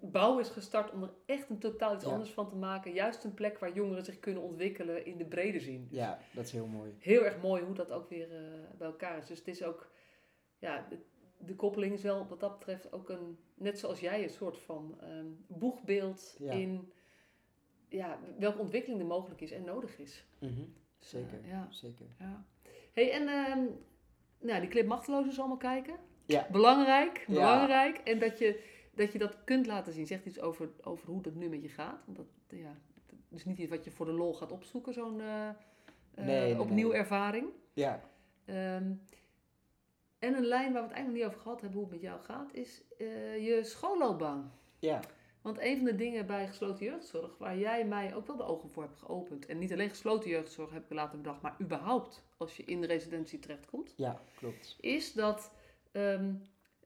bouw is gestart om er echt een totaal iets Ja. anders van te maken. Juist een plek waar jongeren zich kunnen ontwikkelen in de brede zin. Dus ja, dat is heel mooi. Heel erg mooi hoe dat ook weer eh, bij elkaar is. Dus het is ook, ja, de, de koppeling is wel wat dat betreft ook een, net zoals jij, een soort van ehm, boegbeeld Ja. in ja, welke ontwikkeling er mogelijk is en nodig is. Mhm, Zeker, ja. zeker. Ja. hey, en ehm, nou, die clip Machteloos is allemaal kijken. Ja. Belangrijk, Ja. belangrijk. En dat je, dat je dat kunt laten zien. Zegt iets over, over hoe dat nu met je gaat. Want dat, ja, dat is niet iets wat je voor de lol gaat opzoeken, zo'n eh, Nee, opnieuw nee. ervaring. Ja, Ehm, en een lijn waar we het eigenlijk niet over gehad hebben, hoe het met jou gaat, is eh, je schoolloopbaan. ja, Want een van de dingen bij gesloten jeugdzorg, waar jij mij ook wel de ogen voor hebt geopend, en niet alleen gesloten jeugdzorg heb ik later bedacht, maar überhaupt als je in de residentie terechtkomt, ja, klopt. is dat ehm,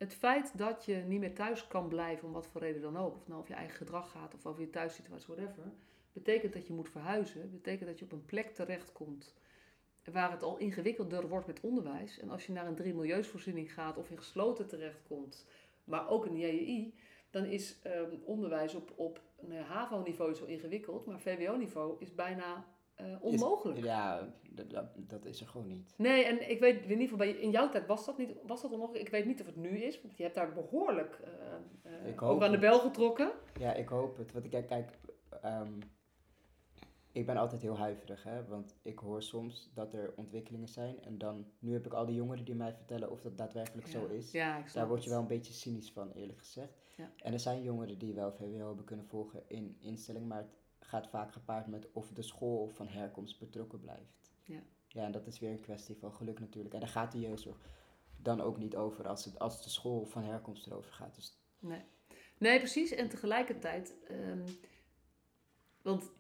het feit dat je niet meer thuis kan blijven, om wat voor reden dan ook, of nou over je eigen gedrag gaat of over je thuissituatie, whatever, betekent dat je moet verhuizen, betekent dat je op een plek terechtkomt waar het al ingewikkelder wordt met onderwijs. En als je naar een drie milieusvoorziening gaat of in gesloten terechtkomt, maar ook een JEI, dan is ehm, onderwijs op, op een HAVO-niveau zo ingewikkeld, maar VWO-niveau is bijna eh, onmogelijk. Is- ja, dat, dat, is er gewoon niet. Nee, en ik weet in ieder geval, bij, in jouw tijd was dat, niet, was dat onmogelijk. Ik weet niet of het nu is, want je hebt daar behoorlijk eh, eh, Ik hoop over aan de bel getrokken. Ja, ik hoop het. Want kijk, kijk ehm, ik ben altijd heel huiverig, hè. Want ik hoor soms dat er ontwikkelingen zijn. En dan, nu heb ik al die jongeren die mij vertellen of dat daadwerkelijk zo is. Ja, ik Daar word je wel een beetje cynisch van, eerlijk gezegd. Ja. En er zijn jongeren die wel VWO hebben kunnen volgen in instelling, maar het gaat vaak gepaard met of de school van herkomst betrokken blijft. Ja. Ja, en dat is weer een kwestie van geluk natuurlijk. En daar gaat de jeugdzorg dan ook niet over als, het, als de school van herkomst erover gaat. Dus Nee. nee, precies. En tegelijkertijd, ehm, want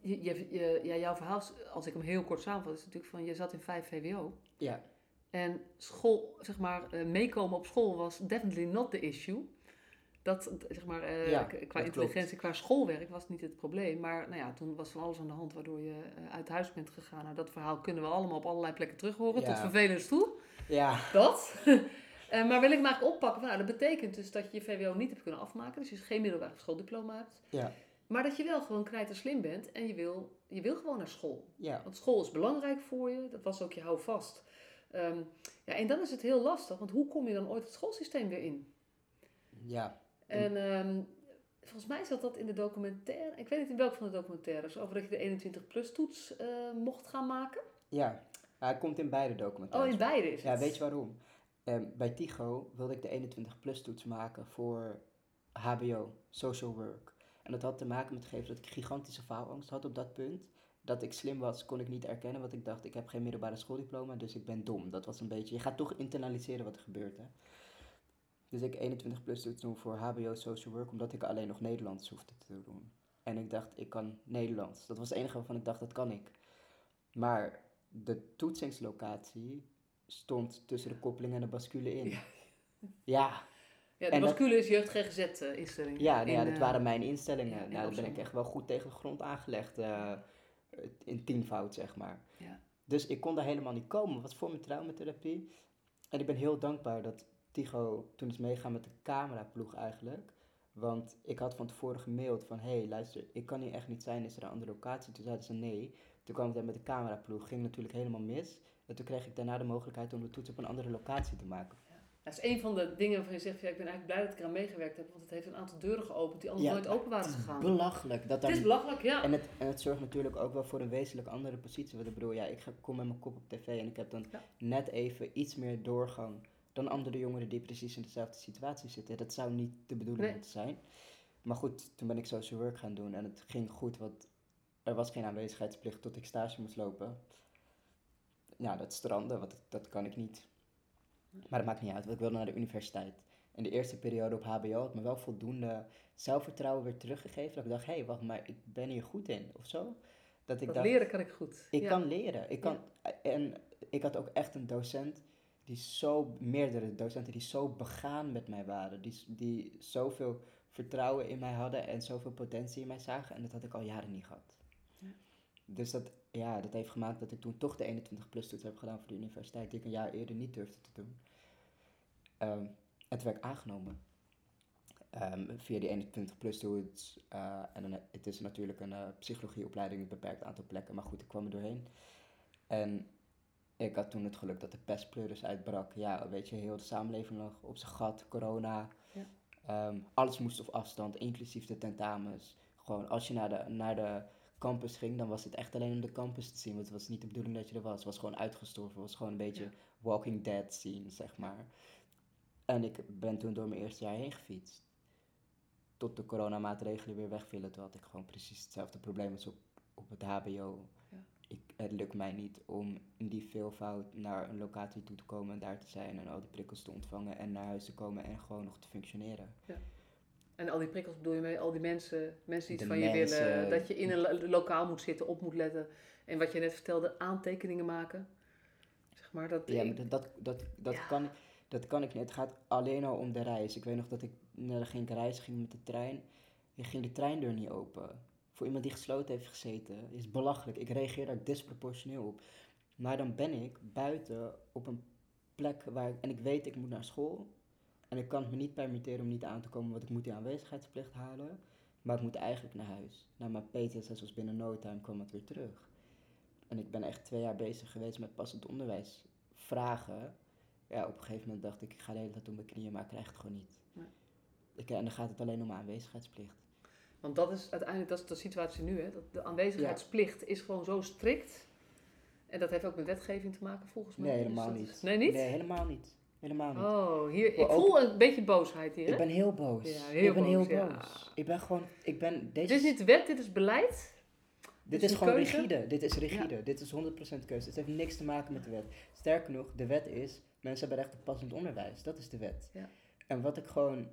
je, je, ja, jouw verhaal, als ik hem heel kort samenvat, is natuurlijk van je zat in 5 VWO. ja, En school, zeg maar, eh, meekomen op school was definitely not the issue. Dat, zeg maar, eh, Ja, qua intelligentie, qua schoolwerk was niet het probleem. Maar nou ja, toen was van alles aan de hand waardoor je eh, uit huis bent gegaan. Nou, dat verhaal kunnen we allemaal op allerlei plekken terug horen, Ja. tot vervelend toe. ja, Dat. Eh, maar wil ik maar oppakken, nou, dat betekent dus dat je je VWO niet hebt kunnen afmaken. Dus je geen middelbare schooldiploma hebt. ja, Maar dat je wel gewoon knijter slim bent en je wil, je wil gewoon naar school. ja. Want school is belangrijk voor je. Dat was ook je houvast. Ehm ja, en dan is het heel lastig, want hoe kom je dan ooit het schoolsysteem weer in? ja. En ehm, volgens mij zat dat in de documentaire. Ik weet niet in welke van de documentaires. Over dat je de 21-plus toets eh, mocht gaan maken. Ja, hij komt in beide Oh, documentaires. in beide is het. Ja, weet je waarom? En bij Tigo wilde ik de 21 plus toets maken voor HBO, social work. En dat had te maken met het gegeven dat ik gigantische faalangst had op dat punt. Dat ik slim was, kon ik niet erkennen, want ik dacht, ik heb geen middelbare schooldiploma, dus ik ben dom. Dat was een beetje, je gaat toch internaliseren wat er gebeurt, hè. Dus ik 21 plus toets doen voor HBO social work, omdat ik alleen nog Nederlands hoefde te doen. En ik dacht, ik kan Nederlands. Dat was het enige waarvan ik dacht, dat kan ik. Maar de toetsingslocatie stond tussen de koppeling en de bascule in. Ja. Ja, Ja, de En dat- bascule is jeugd GGZ-instelling. ja, nou ja dat waren mijn instellingen. ja, in nou, dan ben ik echt wel goed tegen de grond aangelegd. eh, in tienvoud, zeg maar. Ja. Dus ik kon daar helemaal niet komen. Wat voor mijn traumatherapie. En ik ben heel dankbaar dat Tigo toen is meegaan met de cameraploeg eigenlijk. Want ik had van tevoren gemaild van... Hé, hey, luister, ik kan hier echt niet zijn. Is er een andere locatie? Toen zeiden ze nee. Toen kwam daar met de cameraploeg. Ging natuurlijk helemaal mis. En toen kreeg ik daarna de mogelijkheid om de toets op een andere locatie te maken. Dat is een van de dingen waarvan je zegt, ja, ik ben eigenlijk blij dat ik eraan meegewerkt heb, want het heeft een aantal deuren geopend die anders Ja, nooit open waren Het gegaan. belachelijk dat Het is belachelijk, ja. En het, en het zorgt natuurlijk ook wel voor een wezenlijk andere positie. Want ik bedoel, ja, ik ga- kom met mijn kop op tv en ik heb dan Ja. net even iets meer doorgang dan andere jongeren die precies in dezelfde situatie zitten. Dat zou niet de bedoeling Nee. moeten zijn. Maar goed, toen ben ik social work gaan doen en het ging goed, want er was geen aanwezigheidsplicht tot ik stage moest lopen. Ja, dat stranden, want dat, dat kan ik niet. Maar dat maakt niet uit, want ik wilde naar de universiteit. En de eerste periode op HBO had me wel voldoende zelfvertrouwen weer teruggegeven. Dat ik dacht, hé, hey, wacht, maar ik ben hier goed in, of zo. Dat ik Dat dacht, leren kan ik goed. ik ja. kan leren. Ik kan, En ik had ook echt een docent, die zo, meerdere docenten die zo begaan met mij waren. Die, die zoveel vertrouwen in mij hadden en zoveel potentie in mij zagen. En dat had ik al jaren niet gehad. Ja. Dus dat, ja, dat heeft gemaakt dat ik toen toch de 21 plus toets heb gedaan voor de universiteit. Die ik een jaar eerder niet durfde te doen. Ehm, en toen werd ik aangenomen. Ehm, via die 21 plus toets. eh, en dan, het is natuurlijk een eh, psychologieopleiding, een beperkt aantal plekken. Maar goed, ik kwam er doorheen. En ik had toen het geluk dat de pestpleuris uitbrak. Ja, weet je, heel de samenleving lag op zijn gat, corona. Ja. Ehm, alles moest op afstand, inclusief de tentamens. Gewoon, als je naar de, naar de campus ging, dan was het echt alleen om de campus te zien. Want het was niet de bedoeling dat je er was. Het was gewoon uitgestorven. Het was gewoon een beetje Ja. Walking Dead scene, zeg maar. En ik ben toen door mijn eerste jaar heen gefietst. Tot de coronamaatregelen weer wegvielen. Toen had ik gewoon precies hetzelfde probleem als op, op het HBO. Ja. Het lukt mij niet om in die veelvoud naar een locatie toe te komen en daar te zijn en al die prikkels te ontvangen en naar huis te komen en gewoon nog te functioneren. En al die prikkels bedoel je mee, al die mensen, mensen die iets De van je willen, dat je in een lo- lokaal moet zitten, op moet letten. En wat je net vertelde, aantekeningen maken. Zeg maar, dat Ja, maar dat, dat, dat, dat, Ja. kan, dat kan ik niet. Het gaat alleen al om de reis. Ik weet nog dat ik naar ging ik reizen ging met de trein. En ging de treindeur niet open. Voor iemand die gesloten heeft gezeten. Is belachelijk. Ik reageer daar disproportioneel op. Maar dan ben ik buiten op een plek waar ik, en ik weet ik moet naar school. En ik kan het me niet permitteren om niet aan te komen, want ik moet die aanwezigheidsplicht halen. Maar ik moet eigenlijk naar huis. Nou, maar PTSS was binnen no time kwam het weer terug. En ik ben echt twee jaar bezig geweest met passend onderwijs vragen. Ja, op een gegeven moment dacht ik, ik ga de hele tijd op mijn knieën, maar ik krijg het gewoon niet. Ik, en dan gaat het alleen om aanwezigheidsplicht. Want dat is uiteindelijk dat is de situatie nu. Hè? Dat de aanwezigheidsplicht is gewoon zo strikt. En dat heeft ook met wetgeving te maken volgens mij. Nee, Dus helemaal dat niet. Nee, niet? Nee, helemaal niet. Helemaal niet. Oh, hier, ik ook- voel een beetje boosheid hier. Hè? ik ben heel boos. Ja, heel ik ben heel boos, ja. Ik ben gewoon, ik ben, deze, Dit is niet de wet, dit is beleid. dit is gewoon keuze. rigide. Dit is rigide. Dit is 100% keuze. Het heeft niks te maken met de wet. Sterker nog, de wet is, mensen hebben recht op passend onderwijs. Dat is de wet. Ja. En wat ik gewoon,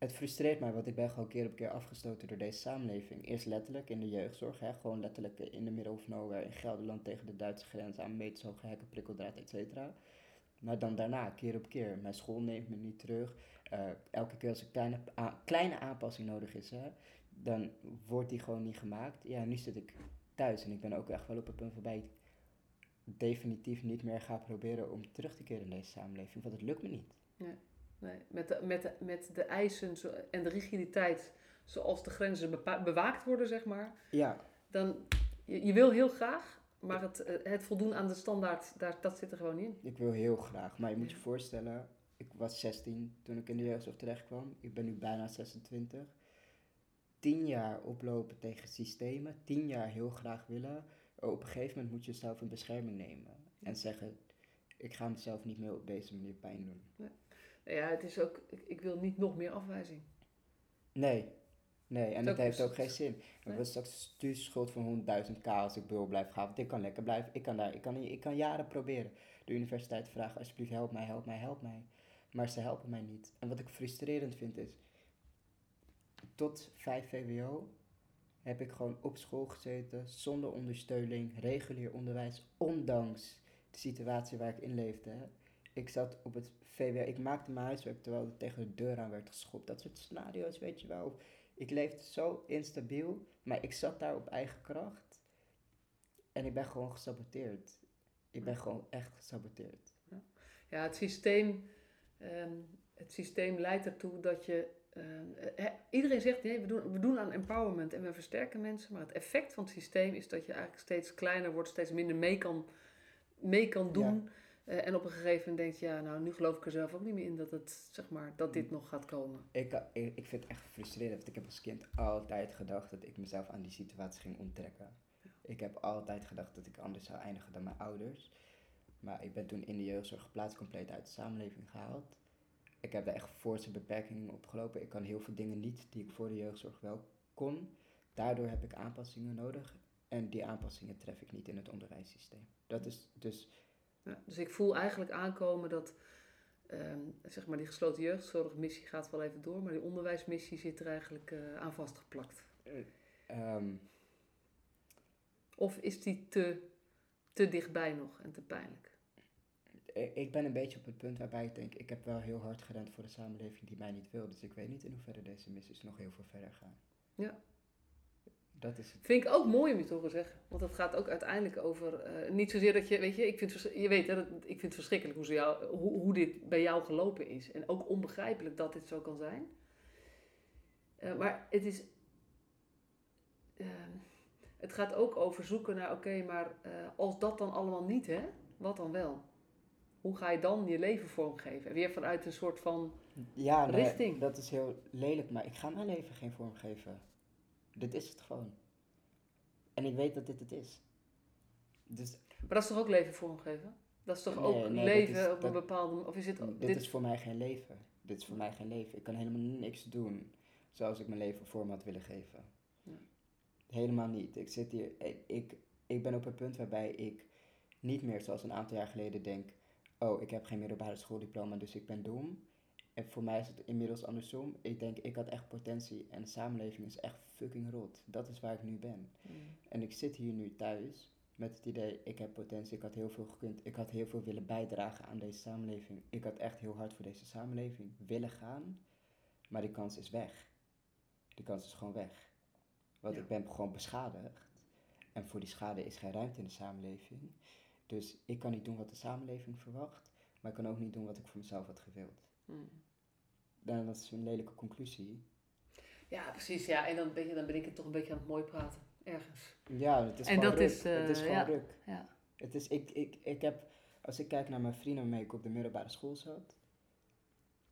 het frustreert mij, want ik ben gewoon keer op keer afgestoten door deze samenleving. Eerst letterlijk in de jeugdzorg, hè, gewoon letterlijk in de middle of nowhere in Gelderland tegen de Duitse grens aan meters hoge hekken, prikkeldraad, et cetera. Maar dan daarna, keer op keer, mijn school neemt me niet terug. Eh, elke keer als een kleine, kleine aanpassing nodig is, hè, dan wordt die gewoon niet gemaakt. Ja, nu zit ik thuis en ik ben ook echt wel op het punt waarbij ik definitief niet meer ga proberen om terug te keren in deze samenleving, want het lukt me niet. Met, de, met, de, met de eisen en de rigiditeit zoals de grenzen bewaakt worden, zeg maar. Ja, Dan, je, je wil heel graag, maar het, eh, het voldoen aan de standaard, daar, dat zit er gewoon niet in. ik wil heel graag, maar je moet je voorstellen, ik was 16 toen ik in de jeugdzorg terecht kwam. Ik ben nu bijna 26. Tien jaar oplopen tegen systemen, tien jaar heel graag willen. Op een gegeven moment moet je jezelf in bescherming nemen en zeggen, ik ga mezelf niet meer op deze manier pijn doen. Ja, het is ook, ik, ik wil niet nog meer afwijzing. Nee, nee, en is dat heeft ook geen zin. En Nee. wat straks stuurschuld van 100.000 k als ik beul blijf gaan, want ik kan lekker blijven. Ik kan, daar, ik, kan, ik kan jaren proberen. De universiteit vragen, alsjeblieft help mij, help mij, help mij. Maar ze helpen mij niet. En wat ik frustrerend vind is, tot 5 VWO heb ik gewoon op school gezeten, zonder ondersteuning, regulier onderwijs, ondanks de situatie waar ik in leefde. Hè. Ik zat op het VWO, ik maakte mijn huiswerk terwijl er tegen de deur aan werd geschopt. Dat soort scenario's, weet je wel. Ik leefde zo instabiel, maar ik zat daar op eigen kracht. En ik ben gewoon gesaboteerd. Ik ben gewoon echt gesaboteerd. Ja, het systeem, ehm, het systeem leidt ertoe dat je. ehm, eh, hè, iedereen zegt nee, we doen, we doen aan empowerment en we versterken mensen. Maar het effect van het systeem is dat je eigenlijk steeds kleiner wordt, steeds minder mee kan, mee kan doen. Eh, en op een gegeven moment denk je, ja, nou nu geloof ik er zelf ook niet meer in dat, het, zeg maar, dat dit nog gaat komen. Ik, ik, ik vind het echt frustrerend, want ik heb als kind altijd gedacht dat ik mezelf aan die situatie ging onttrekken. Ik heb altijd gedacht dat ik anders zou eindigen dan mijn ouders. Maar ik ben toen in de jeugdzorg geplaatst, compleet uit de samenleving gehaald. Ik heb daar echt forse beperkingen opgelopen. Ik kan heel veel dingen niet die ik voor de jeugdzorg wel kon. Daardoor heb ik aanpassingen nodig. En die aanpassingen tref ik niet in het onderwijssysteem. Dat is dus Ja, dus ik voel eigenlijk aankomen dat ehm, zeg maar, die gesloten jeugdzorgmissie gaat wel even door, maar die onderwijsmissie zit er eigenlijk eh, aan vastgeplakt. ehm, Of is die te, te dichtbij nog en te pijnlijk? ik ik ben een beetje op het punt waarbij ik denk, ik heb wel heel hard gedaan voor de samenleving die mij niet wil. Dus ik weet niet in hoeverre deze missies nog heel veel verder gaan. Ja. Dat is het. Vind ik ook mooi om je te horen zeggen. Want het gaat ook uiteindelijk over. eh, niet zozeer dat je. Weet je, ik vind, je weet, hè, dat, ik vind het verschrikkelijk hoe, ze jou, hoe, hoe dit bij jou gelopen is. En ook onbegrijpelijk dat dit zo kan zijn. Eh, maar het is. ehm, het gaat ook over zoeken naar. Oké, maar eh, als dat dan allemaal niet, hè? Wat dan wel? Hoe ga je dan je leven vormgeven? En weer vanuit een soort van. Ja, nee, Richting. dat is heel lelijk, maar ik ga mijn leven geen vorm geven. Dit is het gewoon. En ik weet dat dit het is. Dus Maar dat is toch ook leven vormgeven? Dat is toch Nee, ook nee, leven is- op een bepaalde. Of is het. dit, dit, is voor mij geen leven. Dit is voor mij geen leven. Ik kan helemaal niks doen zoals ik mijn leven vorm had willen geven. Ja. Helemaal niet. Ik zit hier, ik, ik, ik ben op een punt waarbij ik niet meer zoals een aantal jaar geleden denk, oh, ik heb geen middelbare schooldiploma, dus ik ben dom. En voor mij is het inmiddels andersom. Ik denk, ik had echt potentie en de samenleving is echt fucking rot. Dat is waar ik nu ben. Mm. En ik zit hier nu thuis met het idee, ik heb potentie, ik had heel veel gekund, ik had heel veel willen bijdragen aan deze samenleving. Ik had echt heel hard voor deze samenleving willen gaan, maar die kans is weg. Die kans is gewoon weg. Want Ja. ik ben gewoon beschadigd. En voor die schade is geen ruimte in de samenleving. Dus ik kan niet doen wat de samenleving verwacht, maar ik kan ook niet doen wat ik voor mezelf had gewild. Mm. Dan dat is een lelijke conclusie. Ja, precies. Ja, en dan ben, je, dan ben ik het toch een beetje aan het mooi praten. Ergens. Ja, het is En gewoon dat ruk. is, eh, het is gewoon ja. ruk. Ja. Het is, ik, ik, ik heb, als ik kijk naar mijn vrienden waarmee ik op de middelbare school zat,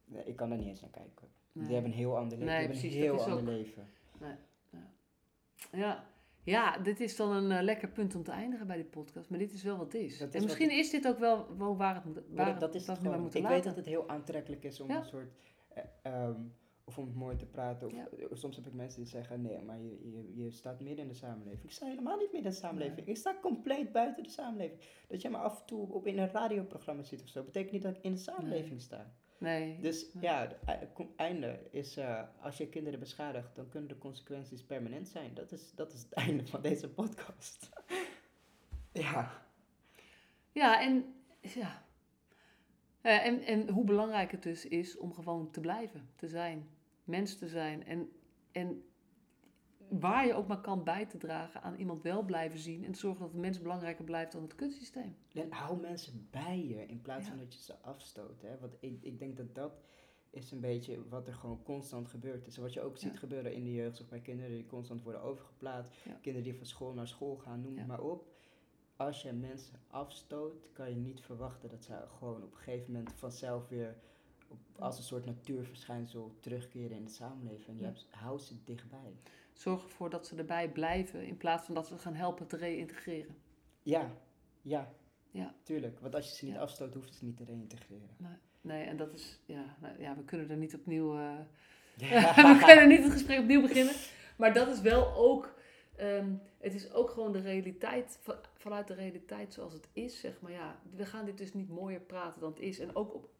nee, ik kan daar niet eens naar kijken. Nee. Die hebben een heel ander leven. Nee, die hebben precies, een heel dat is ander ook- leven. Ja. ja, dit is dan een eh, lekker punt om te eindigen bij dit podcast. Maar dit is wel wat het is. Dat is en wat misschien is dit ook wel, wel waar het waar dat, dat is het gewoon. moeten Ik laten. weet dat het heel aantrekkelijk is om Ja. een soort, eh, ehm, of om het mooi te praten. Of, Ja. eh, soms heb ik mensen die zeggen, nee, maar je, je, je staat midden in de samenleving. Ik sta helemaal niet midden in de samenleving. Ik sta compleet buiten de samenleving. Dat jij maar af en toe op in een radioprogramma zit of zo, betekent niet dat ik in de samenleving sta. Nee. Dus Nee. ja, het kom- einde is eh, als je kinderen beschadigt, dan kunnen de consequenties permanent zijn. Dat is, dat is het einde van deze podcast. ja. Ja, en, ja. Eh, en, en hoe belangrijk het dus is om gewoon te blijven, te zijn, mens te zijn. En, en waar je ook maar kan bij te dragen aan iemand wel blijven zien en te zorgen dat de mens belangrijker blijft dan het kutsysteem. En hou mensen bij je in plaats Ja. van dat je ze afstoot. Hè? Want ik, ik denk dat dat is een beetje wat er gewoon constant gebeurt. Dus wat je ook ziet Ja. gebeuren in de jeugdzorg bij kinderen die constant worden overgeplaatst. Ja. Kinderen die van school naar school gaan, noem maar op. Als je mensen afstoot, kan je niet verwachten dat ze gewoon op een gegeven moment vanzelf weer op, als een soort natuurverschijnsel terugkeren in de samenleving. Je hebt, hou ze dichtbij. Zorg ervoor dat ze erbij blijven in plaats van dat ze gaan helpen te reïntegreren. Ja, ja, Ja. Tuurlijk, want als je ze niet Ja. afstoot, hoeft het niet te reïntegreren. Nee, en dat is, ja, nou, ja we kunnen er niet opnieuw, eh, Ja. we kunnen niet het gesprek opnieuw beginnen. Maar dat is wel ook, ehm, het is ook gewoon de realiteit, van- vanuit de realiteit zoals het is, zeg maar. Ja, we gaan dit dus niet mooier praten dan het is. En ook op,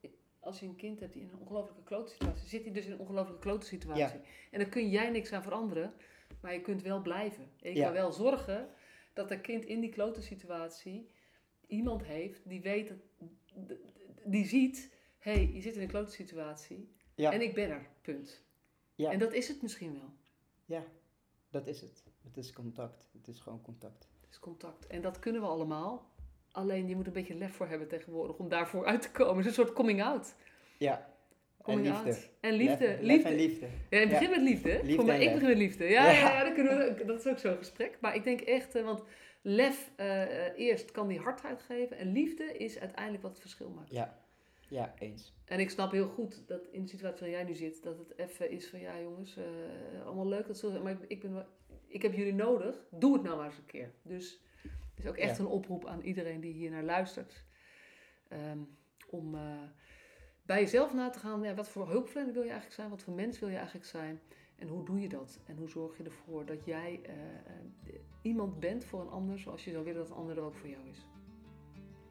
als je een kind hebt die in een ongelofelijke klote situatie zit, hij dus in een ongelofelijke klote situatie. Ja. En daar kun jij niks aan veranderen, maar je kunt wel blijven. En je Ja. kan wel zorgen dat dat kind in die klote situatie iemand heeft die weet, dat, die ziet, hé, hey, je zit in een klote situatie Ja. en ik ben er, punt. Ja. En dat is het misschien wel. ja, dat is het. Het is contact. Het is gewoon contact. Het is contact. En dat kunnen we allemaal. Alleen je moet een beetje lef voor hebben tegenwoordig om daarvoor uit te komen. Het is een soort coming out. Ja. En Coming liefde. out. En liefde. Lef, lef liefde. en liefde. Ja, het begint met liefde. Voor mij, en ik begin met liefde. Ja, ja. Ja. dan kunnen we, dat is ook zo'n gesprek. Maar ik denk echt, eh, want lef eh, eerst kan die hardheid geven. En liefde is uiteindelijk wat het verschil maakt. Ja. Ja, eens. En ik snap heel goed dat in de situatie waarin jij nu zit, dat het even is van ja jongens, eh, allemaal leuk dat zo, maar ik, ik, ben wel, ik heb jullie nodig. Doe het nou maar eens een keer. Dus het is ook echt Ja. een oproep aan iedereen die hier naar luistert. Ehm, om eh, bij jezelf na te gaan, ja, wat voor hulpverlener wil je eigenlijk zijn? Wat voor mens wil je eigenlijk zijn? En hoe doe je dat? En hoe zorg je ervoor dat jij eh, eh, iemand bent voor een ander zoals je zou willen dat een ander er ook voor jou is?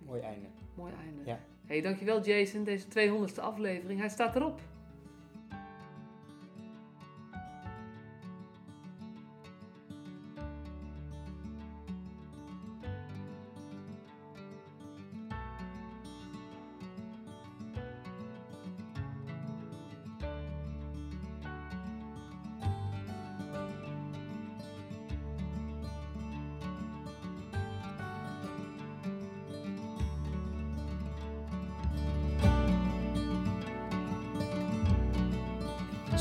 Mooi einde. Mooi einde. Ja. Hey, dankjewel Jason, deze 200ste aflevering. Hij staat erop.